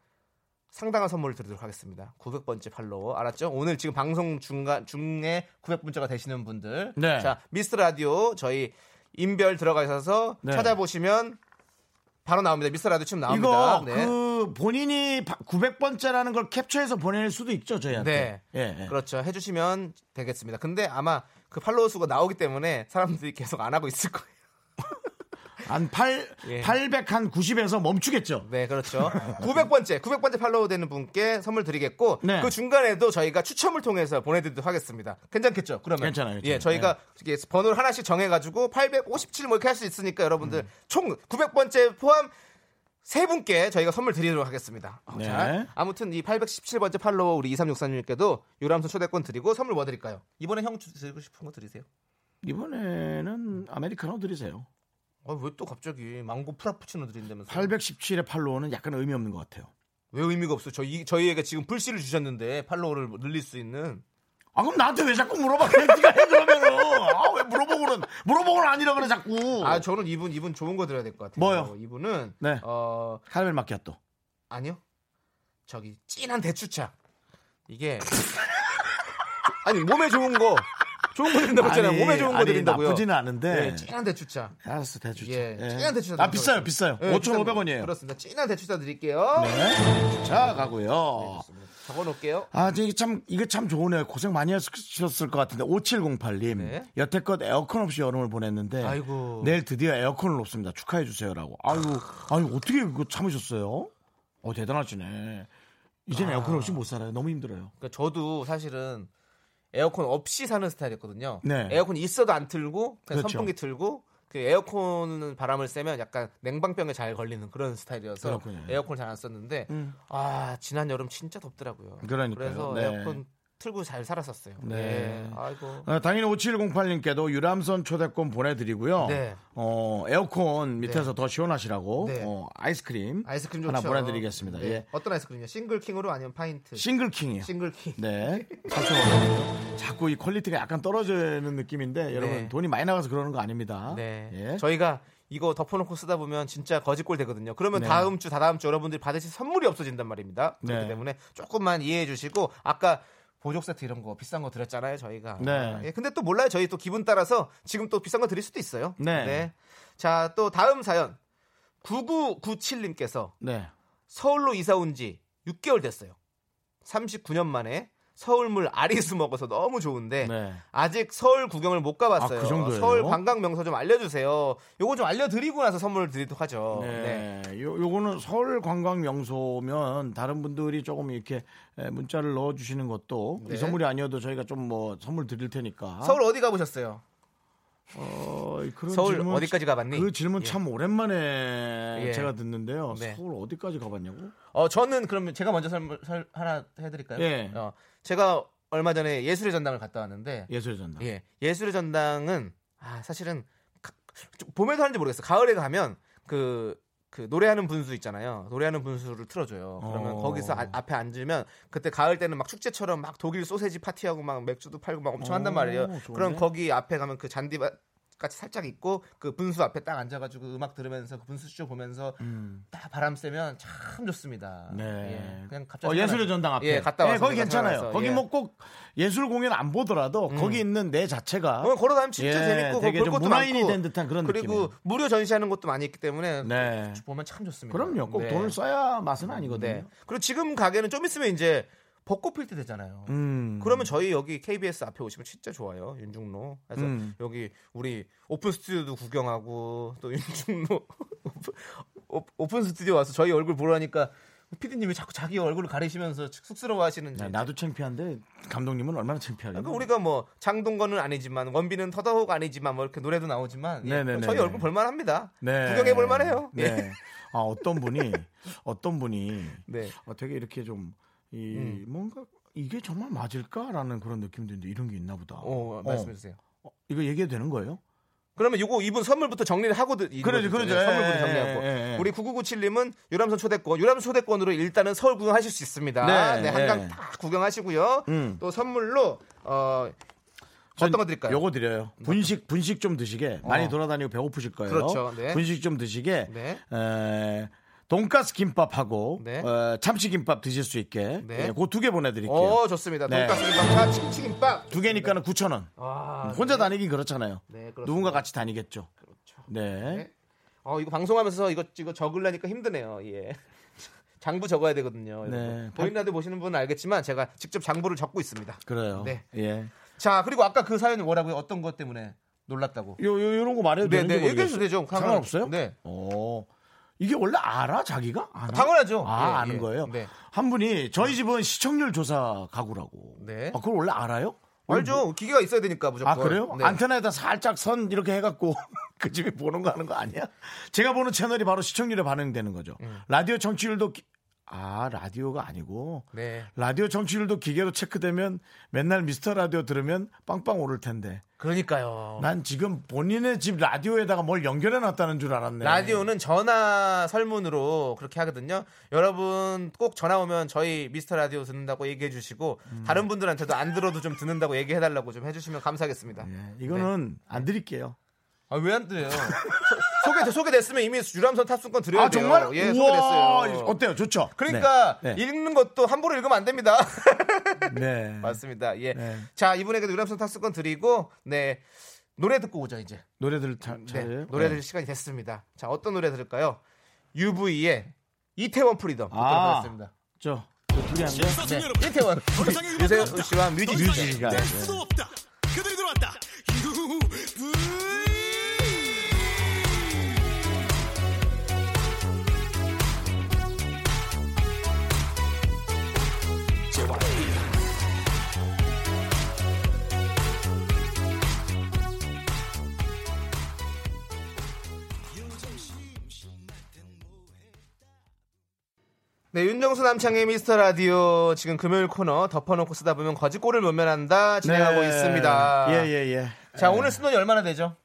B: 상당한 선물을 드리도록 하겠습니다. 900번째 팔로워. 알았죠? 오늘 지금 방송 중간 중에 900번째가 되시는 분들.
A: 네.
B: 자, 미스터 라디오 저희 인별 들어가셔서
A: 네.
B: 찾아보시면 바로 나옵니다. 미스터 라디오 지금 나옵니다.
A: 이거
B: 네.
A: 그 본인이 900번째라는 걸 캡처해서 보낼 수도 있죠 저희한테.
B: 네.
A: 예, 예.
B: 그렇죠. 해주시면 되겠습니다. 근데 아마 그 팔로워 수가 나오기 때문에 사람들이 계속 안 하고 있을 거예요.
A: 한 8,
B: 예.
A: 800한 90에서 멈추겠죠.
B: 네, 그렇죠. 900번째, 900번째 팔로우 되는 분께 선물 드리겠고,
A: 네.
B: 그 중간에도 저희가 추첨을 통해서 보내드리도록 하겠습니다. 괜찮겠죠? 그러면.
A: 괜찮아요, 괜찮아요.
B: 예, 저희가 이게 번호를 하나씩 정해가지고 857뭐 이렇게 할 수 있으니까 여러분들
A: 음.
B: 총 900번째 포함 세 분께 저희가 선물 드리도록 하겠습니다. 어,
A: 네.
B: 자, 아무튼 이 817번째 팔로워 우리 2364님께도 유람선 초대권 드리고 선물 뭐 드릴까요? 이번에 형 주- 드리고 싶은 거 드리세요.
A: 이번에는 아메리카노 드리세요.
B: 아, 왜 또 갑자기 망고 프라푸치노 드린다면서?
A: 817의 팔로우는 약간 의미 없는 것 같아요.
B: 왜 의미가 없어? 저희 저희에게 지금 불씨를 주셨는데 팔로워를 늘릴 수 있는
A: 아 그럼 나한테 왜 자꾸 물어봐? 그냥 네가 해 그러면은 아왜 물어보고는 물어보고는 아니라 그래 자꾸.
B: 아 저는 이분 이분 좋은 거 드려야 될 것 같아요.
A: 뭐요?
B: 이분은
A: 네.
B: 어
A: 카라멜 마키아또.
B: 아니요 저기 진한 대추차 이게 아니 몸에 좋은 거 좋은 거 드린다고 했잖아요.
A: 아니,
B: 몸에 좋은 거
A: 아니,
B: 드린다고요.
A: 나쁘지는 않은데.
B: 네, 진한 대추차.
A: 알았어 대주자.
B: 예,
A: 예.
B: 진한 대추차.
A: 아 비싸요 비싸요.
B: 하겠습니다. 예,
A: 5,500원이에요.
B: 그렇습니다. 진한 대추차 드릴게요.
A: 네. 자 가고요.
B: 적어 놓을게요.
A: 아, 이게 참, 이게 참 좋으네요. 고생 많이 하셨을 것 같은데. 5708님.
B: 네.
A: 여태껏 에어컨 없이 여름을 보냈는데.
B: 아이고.
A: 내일 드디어 에어컨을 놓습니다. 축하해주세요라고. 아유, 아유, 어떻게 그거 참으셨어요? 어, 대단하시네. 이제는 에어컨 없이 못 살아요. 너무 힘들어요.
B: 그러니까 저도 사실은 에어컨 없이 사는 스타일이었거든요.
A: 네.
B: 에어컨 있어도 안 틀고 그냥
A: 그렇죠.
B: 선풍기 틀고 그 에어컨 바람을 쐬면 약간 냉방병에 잘 걸리는 그런 스타일이어서
A: 그렇군요.
B: 에어컨을 잘 안 썼는데
A: 음.
B: 아 지난 여름 진짜 덥더라고요.
A: 그러니까요.
B: 그래서
A: 네.
B: 에어컨 틀고 잘 살았었어요.
A: 네.
B: 네. 아이고.
A: 어, 당연히 5708님께도 유람선 초대권 보내드리고요.
B: 네.
A: 어, 에어컨 밑에서 더 시원하시라고
B: 네.
A: 어, 아이스크림,
B: 아이스크림
A: 하나
B: 좋죠.
A: 보내드리겠습니다.
B: 네.
A: 예.
B: 어떤 아이스크림이요? single king으로 아니면 파인트?
A: single king이요.
B: single king.
A: 네. 4,500원. 자꾸 이 quality가 약간 떨어지는 느낌인데 여러분
B: 네.
A: 돈이 많이 나가서 그러는 거 아닙니다.
B: 네.
A: 예.
B: 저희가 이거 덮어놓고 쓰다 보면 진짜 거지꼴 되거든요. 그러면
A: 네.
B: 다음 주, 다다음 주 여러분들이 받으실 선물이 없어진단 말입니다. 그렇기
A: 네.
B: 때문에 조금만 이해해 주시고 아까 보족 세트 이런 거 비싼 거 드렸잖아요, 저희가.
A: 네.
B: 예, 근데 또 몰라요. 저희 또 기분 따라서 지금 또 비싼 거 드릴 수도 있어요.
A: 네.
B: 자, 또 다음 사연. 9997님께서
A: 네.
B: 서울로 이사 온 지 6개월 됐어요. 39년 만에 서울물 아리수 먹어서 너무 좋은데
A: 네.
B: 아직 서울 구경을 못 가봤어요.
A: 아, 그?
B: 서울 관광 명소 좀 알려주세요. 요거 좀 알려드리고 나서 선물을 드리도록 하죠. 네.
A: 네. 요, 요거는 서울 관광 명소면 다른 분들이 조금 이렇게 에, 문자를 넣어주시는 것도
B: 네.
A: 이 선물이 아니어도 저희가 좀 뭐 선물 드릴 테니까.
B: 서울 어디 가보셨어요?
A: 어,
B: 서울
A: 질문,
B: 어디까지 가봤니?
A: 그 질문
B: 예.
A: 참 오랜만에
B: 예.
A: 제가 듣는데요.
B: 네.
A: 서울 어디까지 가봤냐고?
B: 어 저는 그러면 제가 먼저 설, 설- 하나 해드릴까요?
A: 예.
B: 어, 제가 얼마 전에 예술의 전당을 갔다 왔는데
A: 예술의 전당.
B: 예, 예술의 전당은 아, 사실은 가- 좀 봄에도 하는지 모르겠어요. 가을에 가면 그, 그 노래하는 분수 있잖아요. 노래하는 분수를 틀어줘요. 그러면
A: 어.
B: 거기서 아- 앞에 앉으면 그때 가을 때는 막 축제처럼 막 독일 소세지 파티하고 막 맥주도 팔고 막 엄청 한단
A: 오,
B: 말이에요.
A: 좋은데?
B: 그럼 거기 앞에 가면 그 잔디밭 같이 살짝 있고 그 분수 앞에 딱 앉아가지고 음악 들으면서 그 분수 쇼 보면서
A: 음.
B: 딱 바람 sve면 참 좋습니다.
A: 네.
B: 예, 그냥 갑자기
A: 어, 예술의 전당 앞에.
B: 예, 갔다 와서
A: 예, 거기 괜찮아요.
B: 생각나서,
A: 거기
B: 예.
A: 뭐꼭 예술 공연 안 보더라도 거기 있는 내 자체가
B: 어, 걸어다니면 진짜
A: 예,
B: 재밌고
A: 되게 볼좀 문화인이 된 듯한 그런
B: 그리고
A: 느낌이에요.
B: 무료 전시하는 것도 많이 있기 때문에
A: 네.
B: 보면 참 좋습니다.
A: 그럼요. 꼭
B: 네.
A: 돈을 써야 맛은 아니거든요.
B: 네. 그리고 지금 가게는 좀 있으면 이제 벚꽃 필 때 되잖아요.
A: 음.
B: 그러면 저희 여기 KBS 앞에 오시면 진짜 좋아요. 윤중로. 그래서
A: 음.
B: 여기 우리 오픈 스튜디오도 구경하고 또 윤중로 오픈- 스튜디오 와서 저희 얼굴 보라니까 피디님이 자꾸 자기 얼굴을 가리시면서 쑥스러워하시는.
A: 네, 나도 창피한데 감독님은 얼마나 창피하겠냐.
B: 그러니까 우리가 뭐 장동건은 아니지만 원빈은 더더욱 아니지만 뭐 이렇게 노래도 나오지만 예. 저희 얼굴 볼만합니다.
A: 네.
B: 구경해 볼만해요. 예.
A: 네. 아, 어떤 분이 어떤 분이
B: 네.
A: 어, 되게 이렇게 좀 이
B: 음.
A: 뭔가 이게 정말 맞을까라는 그런 느낌이 드는데 이런 게 있나 보다.
B: 어, 말씀해 주세요.
A: 어, 이거 얘기해도 되는 거예요?
B: 그러면 이거 이분 선물부터 정리를 하고.
A: 그러죠.
B: 네, 선물부터
A: 예,
B: 정리하고
A: 예, 예.
B: 우리 9997님은 유람선 초대권 유람선 초대권으로 일단은 서울 구경하실 수 있습니다.
A: 네,
B: 네, 한강
A: 예.
B: 다 구경하시고요.
A: 음.
B: 또 선물로 어 어떤 거 드릴까요?
A: 요거 드려요. 분식 분식 좀 드시게 많이 돌아다니고 배고프실 거예요.
B: 그렇죠, 네.
A: 분식 좀 드시게
B: 네.
A: 에, 돈가스 김밥하고
B: 네.
A: 어, 참치 김밥 드실 수 있게
B: 네.
A: 그두 개 보내드릴게요.
B: 어 좋습니다.
A: 네.
B: 돈가스 김밥과 침치김밥.
A: 두 개니까는 9천 원.
B: 아,
A: 혼자 다니긴 그렇잖아요.
B: 네.
A: 누군가 같이 다니겠죠.
B: 그렇죠.
A: 네.
B: 네. 어 이거 방송하면서 이거 이거 적으려니까 힘드네요. 예. 장부 적어야 되거든요.
A: 네.
B: 보이는 라디오 보시는 분은 알겠지만 제가 직접 장부를 적고 있습니다.
A: 그래요.
B: 네.
A: 예.
B: 자 그리고 아까 그 사연이 뭐라고요? 어떤 것 때문에 놀랐다고?
A: 요, 요, 요런 거 말해도
B: 네,
A: 되는지
B: 네,
A: 모르겠어요.
B: 얘기해도 되죠. 상관-
A: 상관없어요?
B: 네.
A: 어. 이게 원래 알아? 자기가? 아나?
B: 당연하죠.
A: 아,
B: 예,
A: 아는
B: 예.
A: 거예요?
B: 네.
A: 한 분이 저희 집은 시청률 조사 가구라고.
B: 네.
A: 아, 그걸 원래 알아요?
B: 알죠. 기계가 있어야 되니까 무조건.
A: 아, 그래요?
B: 네.
A: 안테나에다 살짝 선 이렇게 해갖고 그 집이 보는 거 하는 거 아니야? 제가 보는 채널이 바로 시청률에 반영되는 거죠.
B: 음.
A: 라디오 청취율도, 기- 아, 라디오가 아니고.
B: 네.
A: 라디오 청취율도 기계로 체크되면 맨날 미스터 라디오 들으면 빵빵 오를 텐데.
B: 그러니까요.
A: 난 지금 본인의 집 라디오에다가 뭘 연결해 놨다는 줄 알았네.
B: 라디오는 전화 설문으로 그렇게 하거든요. 여러분 꼭 전화 오면 저희 미스터 라디오 듣는다고 얘기해 주시고
A: 음.
B: 다른 분들한테도 안 들어도 좀 듣는다고 얘기해 달라고 좀 해주시면 감사하겠습니다.
A: 예, 이거는 안 드릴게요.
B: 아 왜 안 드려요? 소, 소개 소개됐으면 이미 유람선 탑승권 드려야
A: 아,
B: 돼요.
A: 정말?
B: 예,
A: 우와,
B: 소개됐어요.
A: 어때요? 좋죠?
B: 그러니까
A: 네. 네.
B: 읽는 것도 함부로 읽으면 안 됩니다.
A: 네.
B: 맞습니다. 예.
A: 네.
B: 자 이분에게도 유람선 탑승권 드리고 네 노래 듣고 오죠 이제.
A: 노래들 잘,
B: 네,
A: 잘
B: 노래 들을 시간이 됐습니다. 자, 어떤 노래 들을까요? UV의 이태원 Freedom 듣도록
A: 아.
B: 하겠습니다.
A: 저, 저 둘이 안 돼요?
B: 네, 이태원 유세윤 씨와 뮤지
A: 뮤지가.
B: 네.
A: 네,
B: 윤정수 남창의 미스터 라디오 지금 금요일 코너 덮어놓고 쓰다 보면 거짓골을 못 면한다 진행하고
A: 네.
B: 있습니다.
A: 예, 예, 예.
B: 자, 오늘 쓴 돈이 얼마나 되죠?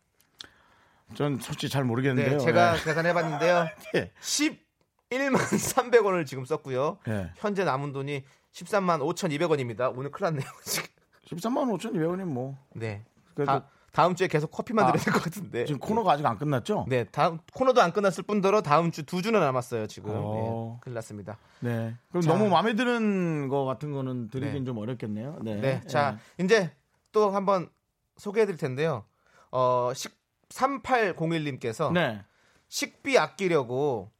A: 전 솔직히 잘
B: 네,
A: 모르겠는데요.
B: 제가
A: 예.
B: 계산해봤는데요.
A: 예.
B: 11만 300원을 지금 썼고요.
A: 예.
B: 현재 남은 돈이 13만 5,200원입니다. 오늘 큰일 났네요. 지금.
A: 13만 5,200원이 뭐.
B: 네.
A: 그래도
B: 다, 다음 주에 계속 커피만
A: 아,
B: 드려야 될 것 같은데.
A: 지금 코너가 아직 안 끝났죠?
B: 네, 다음 코너도 안 끝났을 뿐더러 다음 주 두 주는 남았어요 지금.
A: 어.
B: 네, 큰일 났습니다.
A: 네. 그럼
B: 자.
A: 너무 마음에 드는 거 같은 거는 드리긴
B: 네.
A: 좀 어렵겠네요. 네.
B: 네, 자 이제 또 한번 소개해 드릴 텐데요. 어, 식 3801님께서
A: 예. 네.
B: 식비 아끼려고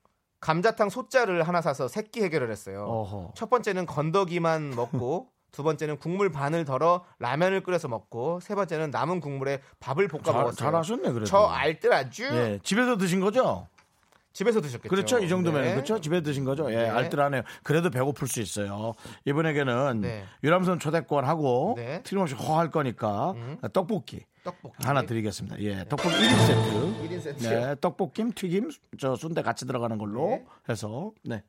B: 감자탕 소자를 하나 사서 새끼 해결을 했어요.
A: 어허.
B: 첫 번째는 건더기만 먹고 두 번째는 국물 반을 덜어 라면을 끓여서 먹고 세 번째는 남은 국물에 밥을 볶아
A: 잘,
B: 먹었어요.
A: 잘하셨네 그래도.
B: 저 알뜰 아주
A: 예, 집에서 드신 거죠?
B: 집에서 드셨겠죠.
A: 그렇죠. 이 정도면
B: 네.
A: 그렇죠. 집에 드신 거죠. 예,
B: 네.
A: 알뜰하네요. 그래도 배고플 수 있어요. 이번에게는
B: 네.
A: 유람선 초대권 하고
B: 네.
A: 틀림없이 허할 거니까
B: 음.
A: 떡볶이
B: 떡볶이
A: 하나 드리겠습니다. 예, 떡볶이 1인 세트.
B: 1인 세트
A: 네, 떡볶이, 튀김, 저 순대 같이 들어가는 걸로
B: 네.
A: 해서 네,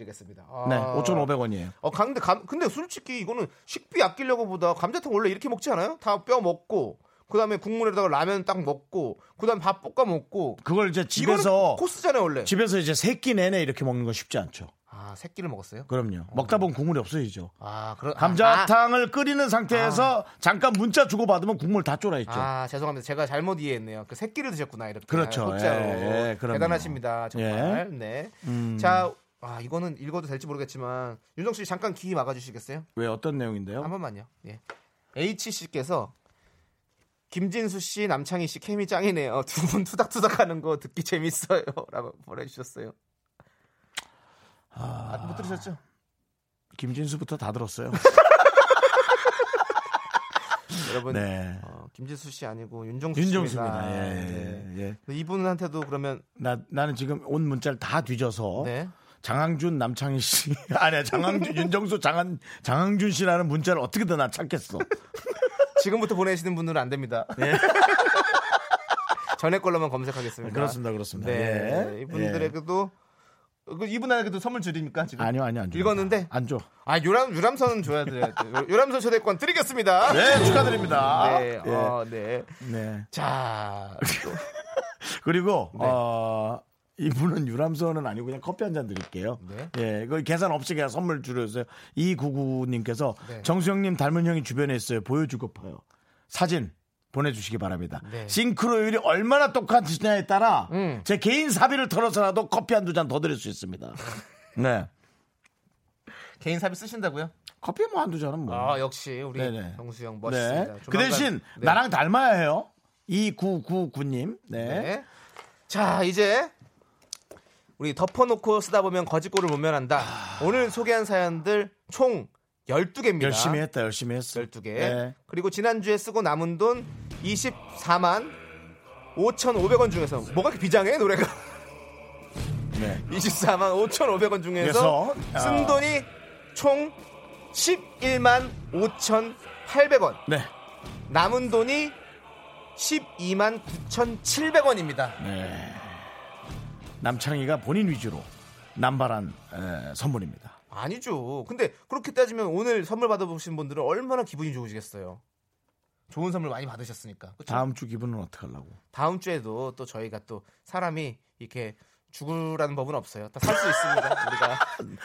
B: 드리겠습니다.
A: 네,
B: 아.
A: 5,500원이에요.
B: 어, 근데, 감, 근데 솔직히 이거는 식비 아끼려고 보다 감자탕 원래 이렇게 먹지 않아요? 다 뼈 먹고, 그 다음에 국물에다가 라면 딱 먹고, 그 다음에 밥 볶아 먹고.
A: 그걸 이제 집에서
B: 코스잖아요, 원래.
A: 집에서 이제 세끼 내내 이렇게 먹는 건 쉽지 않죠.
B: 아, 새끼를 먹었어요?
A: 그럼요. 먹다 보면 국물이 없어지죠.
B: 아, 그런.
A: 감자탕을 끓이는 상태에서 잠깐 문자 주고 받으면 국물 다 쫄아 있죠.
B: 아, 아, 죄송합니다. 제가 잘못 이해했네요. 그 새끼를 드셨구나, 이렇게.
A: 그렇죠. 예, 예.
B: 대단하십니다, 정말. 네.
A: 음.
B: 자, 아, 이거는 읽어도 될지 모르겠지만, 윤정 씨 잠깐 귀 막아주시겠어요?
A: 왜 어떤 내용인데요?
B: 한 번만요. 예. H 씨께서 김진수 씨, 남창희 씨 케미 짱이네요. 두 분 투닥투닥 하는 거 듣기 재밌어요. 라고 보내주셨어요. 아, 못 들으셨죠?
A: 김진수부터 다 들었어요.
B: 여러분,
A: 네.
B: 어, 김진수 씨 아니고 윤정수
A: 윤정수입니다.
B: 씨입니다.
A: 예,
B: 네.
A: 예, 예.
B: 이분한테도 그러면
A: 나 나는 지금 온 문자를 다 뒤져서
B: 네.
A: 장항준 남창희 씨 아니야 장항준 윤정수 장한 장항준 씨라는 문자를 어떻게든 나 찾겠어.
B: 지금부터 보내시는 분들은 안 됩니다. 전에 걸로만 검색하겠습니다.
A: 네. 그렇습니다, 그렇습니다.
B: 네,
A: 예.
B: 이분들에게도 그 이분에게도 선물 드립니까 지금?
A: 아니요, 아니요, 안 줘.
B: 읽었는데
A: 안 줘.
B: 아 유람 유람선은 줘야 돼요. 유람선 초대권 드리겠습니다.
A: 네, 축하드립니다.
B: 네,
A: 예.
B: 어, 네.
A: 네.
B: 자, 또,
A: 그리고
B: 네.
A: 어 이분은 유람선은 아니고 그냥 커피 한 잔 드릴게요.
B: 네.
A: 예, 그 계산 없이 그냥 선물 주려서요. 이구구님께서
B: 네.
A: 정수영님 닮은 형이 주변에 있어요. 보여주고파요. 사진 보내주시기 바랍니다.
B: 네.
A: 싱크로율이 얼마나 똑같으냐에 따라
B: 음.
A: 제 개인 사비를 털어서라도 커피 한 두 잔 더 드릴 수 있습니다. 네.
B: 개인 사비 쓰신다고요?
A: 커피 뭐 한두 잔은 뭐.
B: 아 역시 우리
A: 네네.
B: 정수영 멋있습니다.
A: 네. 그 대신
B: 네.
A: 나랑 닮아야 해요. 2999님. 네.
B: 네. 자 이제 우리 덮어놓고 쓰다 보면 거짓골을 못 면한다. 오늘 소개한 사연들 총 12개입니다.
A: 열심히 했다, 열심히 했어.
B: 12개.
A: 네.
B: 그리고 지난주에 쓰고 남은 돈 24만 5,500원 중에서 뭐가 이렇게 비장해 노래가
A: 네.
B: 24만 5,500원 중에서
A: 그래서,
B: 쓴
A: 어.
B: 돈이 총 11만 5,800원.
A: 네.
B: 남은 돈이 12만 9,700원입니다.
A: 네. 남창희가 본인 위주로 남발한 에, 선물입니다.
B: 아니죠. 근데 그렇게 따지면 오늘 선물 받아보신 분들은 얼마나 기분이 좋으시겠어요. 좋은 선물 많이 받으셨으니까. 그쵸?
A: 다음 주 기분은 어떻게 하려고?
B: 다음 주에도 또 저희가 또 사람이 이렇게 죽으라는 법은 없어요. 다 살 수 있습니다. 우리가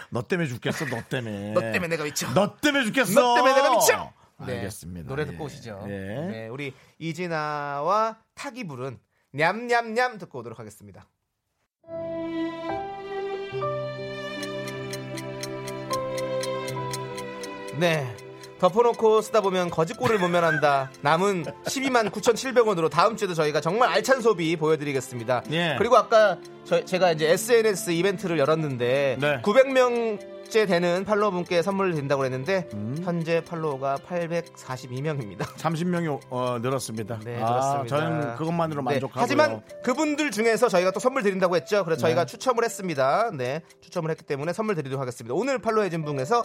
A: 너 때문에 죽겠어, 너 때문에.
B: 너 때문에 내가 미쳐.
A: 너 때문에 죽겠어.
B: 너 때문에 내가 미쳐. 네,
A: 알겠습니다.
B: 노래
A: 예.
B: 듣고 오시죠.
A: 예.
B: 네, 우리 이진아와 타기 부른 냠냠냠 듣고 오도록 하겠습니다. 네. 덮어놓고 쓰다 보면 거짓골을 못 면한다. 남은 12만 9,700원으로 다음 주에도 저희가 정말 알찬 소비 보여드리겠습니다.
A: 예.
B: 그리고 아까 저- 제가 이제 SNS 이벤트를 열었는데
A: 네.
B: 900명째 되는 팔로워분께 선물을 드린다고 했는데
A: 음.
B: 현재 팔로워가 842명입니다.
A: 30명이 어, 늘었습니다.
B: 네,
A: 아,
B: 그렇습니다.
A: 저는 그것만으로
B: 네,
A: 만족하고요.
B: 하지만 그분들 중에서 저희가 또 선물 드린다고 했죠. 그래서 저희가 추첨을 했습니다. 네, 추첨을 했기 때문에 선물 드리도록 하겠습니다. 오늘 팔로워해준 분에서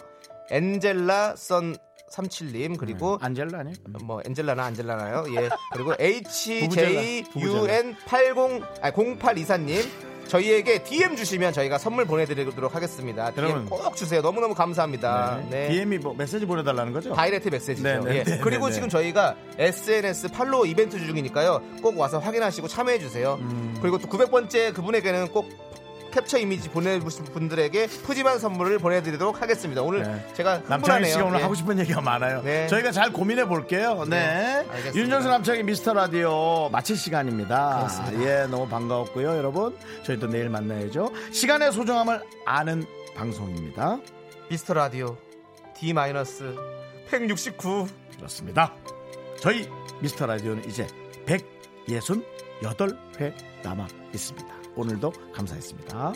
B: 엔젤라 선 37님 그리고
A: 안젤라 아니에요?
B: 뭐 엔젤라나 안젤라나요? 예. 그리고
A: 부부젤라,
B: HJUN80 아니 0824님 저희에게 DM 주시면 저희가 선물 보내드리도록 하겠습니다. DM. 꼭 주세요. 너무너무 감사합니다. 네.
A: DM이 뭐 메시지 보내달라는 거죠?
B: 다이렉트 메시지죠.
A: 네, 네,
B: 예.
A: 네,
B: 그리고
A: 네, 네.
B: 지금 저희가 SNS 팔로우 이벤트 중이니까요. 꼭 와서 확인하시고 참여해 주세요.
A: 음.
B: 그리고 또 900번째 그분에게는 꼭 캡처 이미지 보내주신 분들에게 푸짐한 선물을 보내드리도록 하겠습니다. 오늘
A: 네.
B: 제가
A: 남창희. 씨가 오늘
B: 예.
A: 하고 싶은 얘기가 많아요.
B: 네.
A: 저희가 잘 고민해 볼게요. 네.
B: 알겠습니다.
A: 윤정수 남창희 미스터 라디오 마칠 시간입니다.
B: 그렇습니다.
A: 예, 너무 반가웠고요, 여러분. 저희 또 내일 만나야죠. 시간의 소중함을 아는 방송입니다.
B: 미스터 라디오 D-169
A: 그렇습니다. 저희 미스터 라디오는 이제 168회 남아 있습니다. 오늘도 감사했습니다.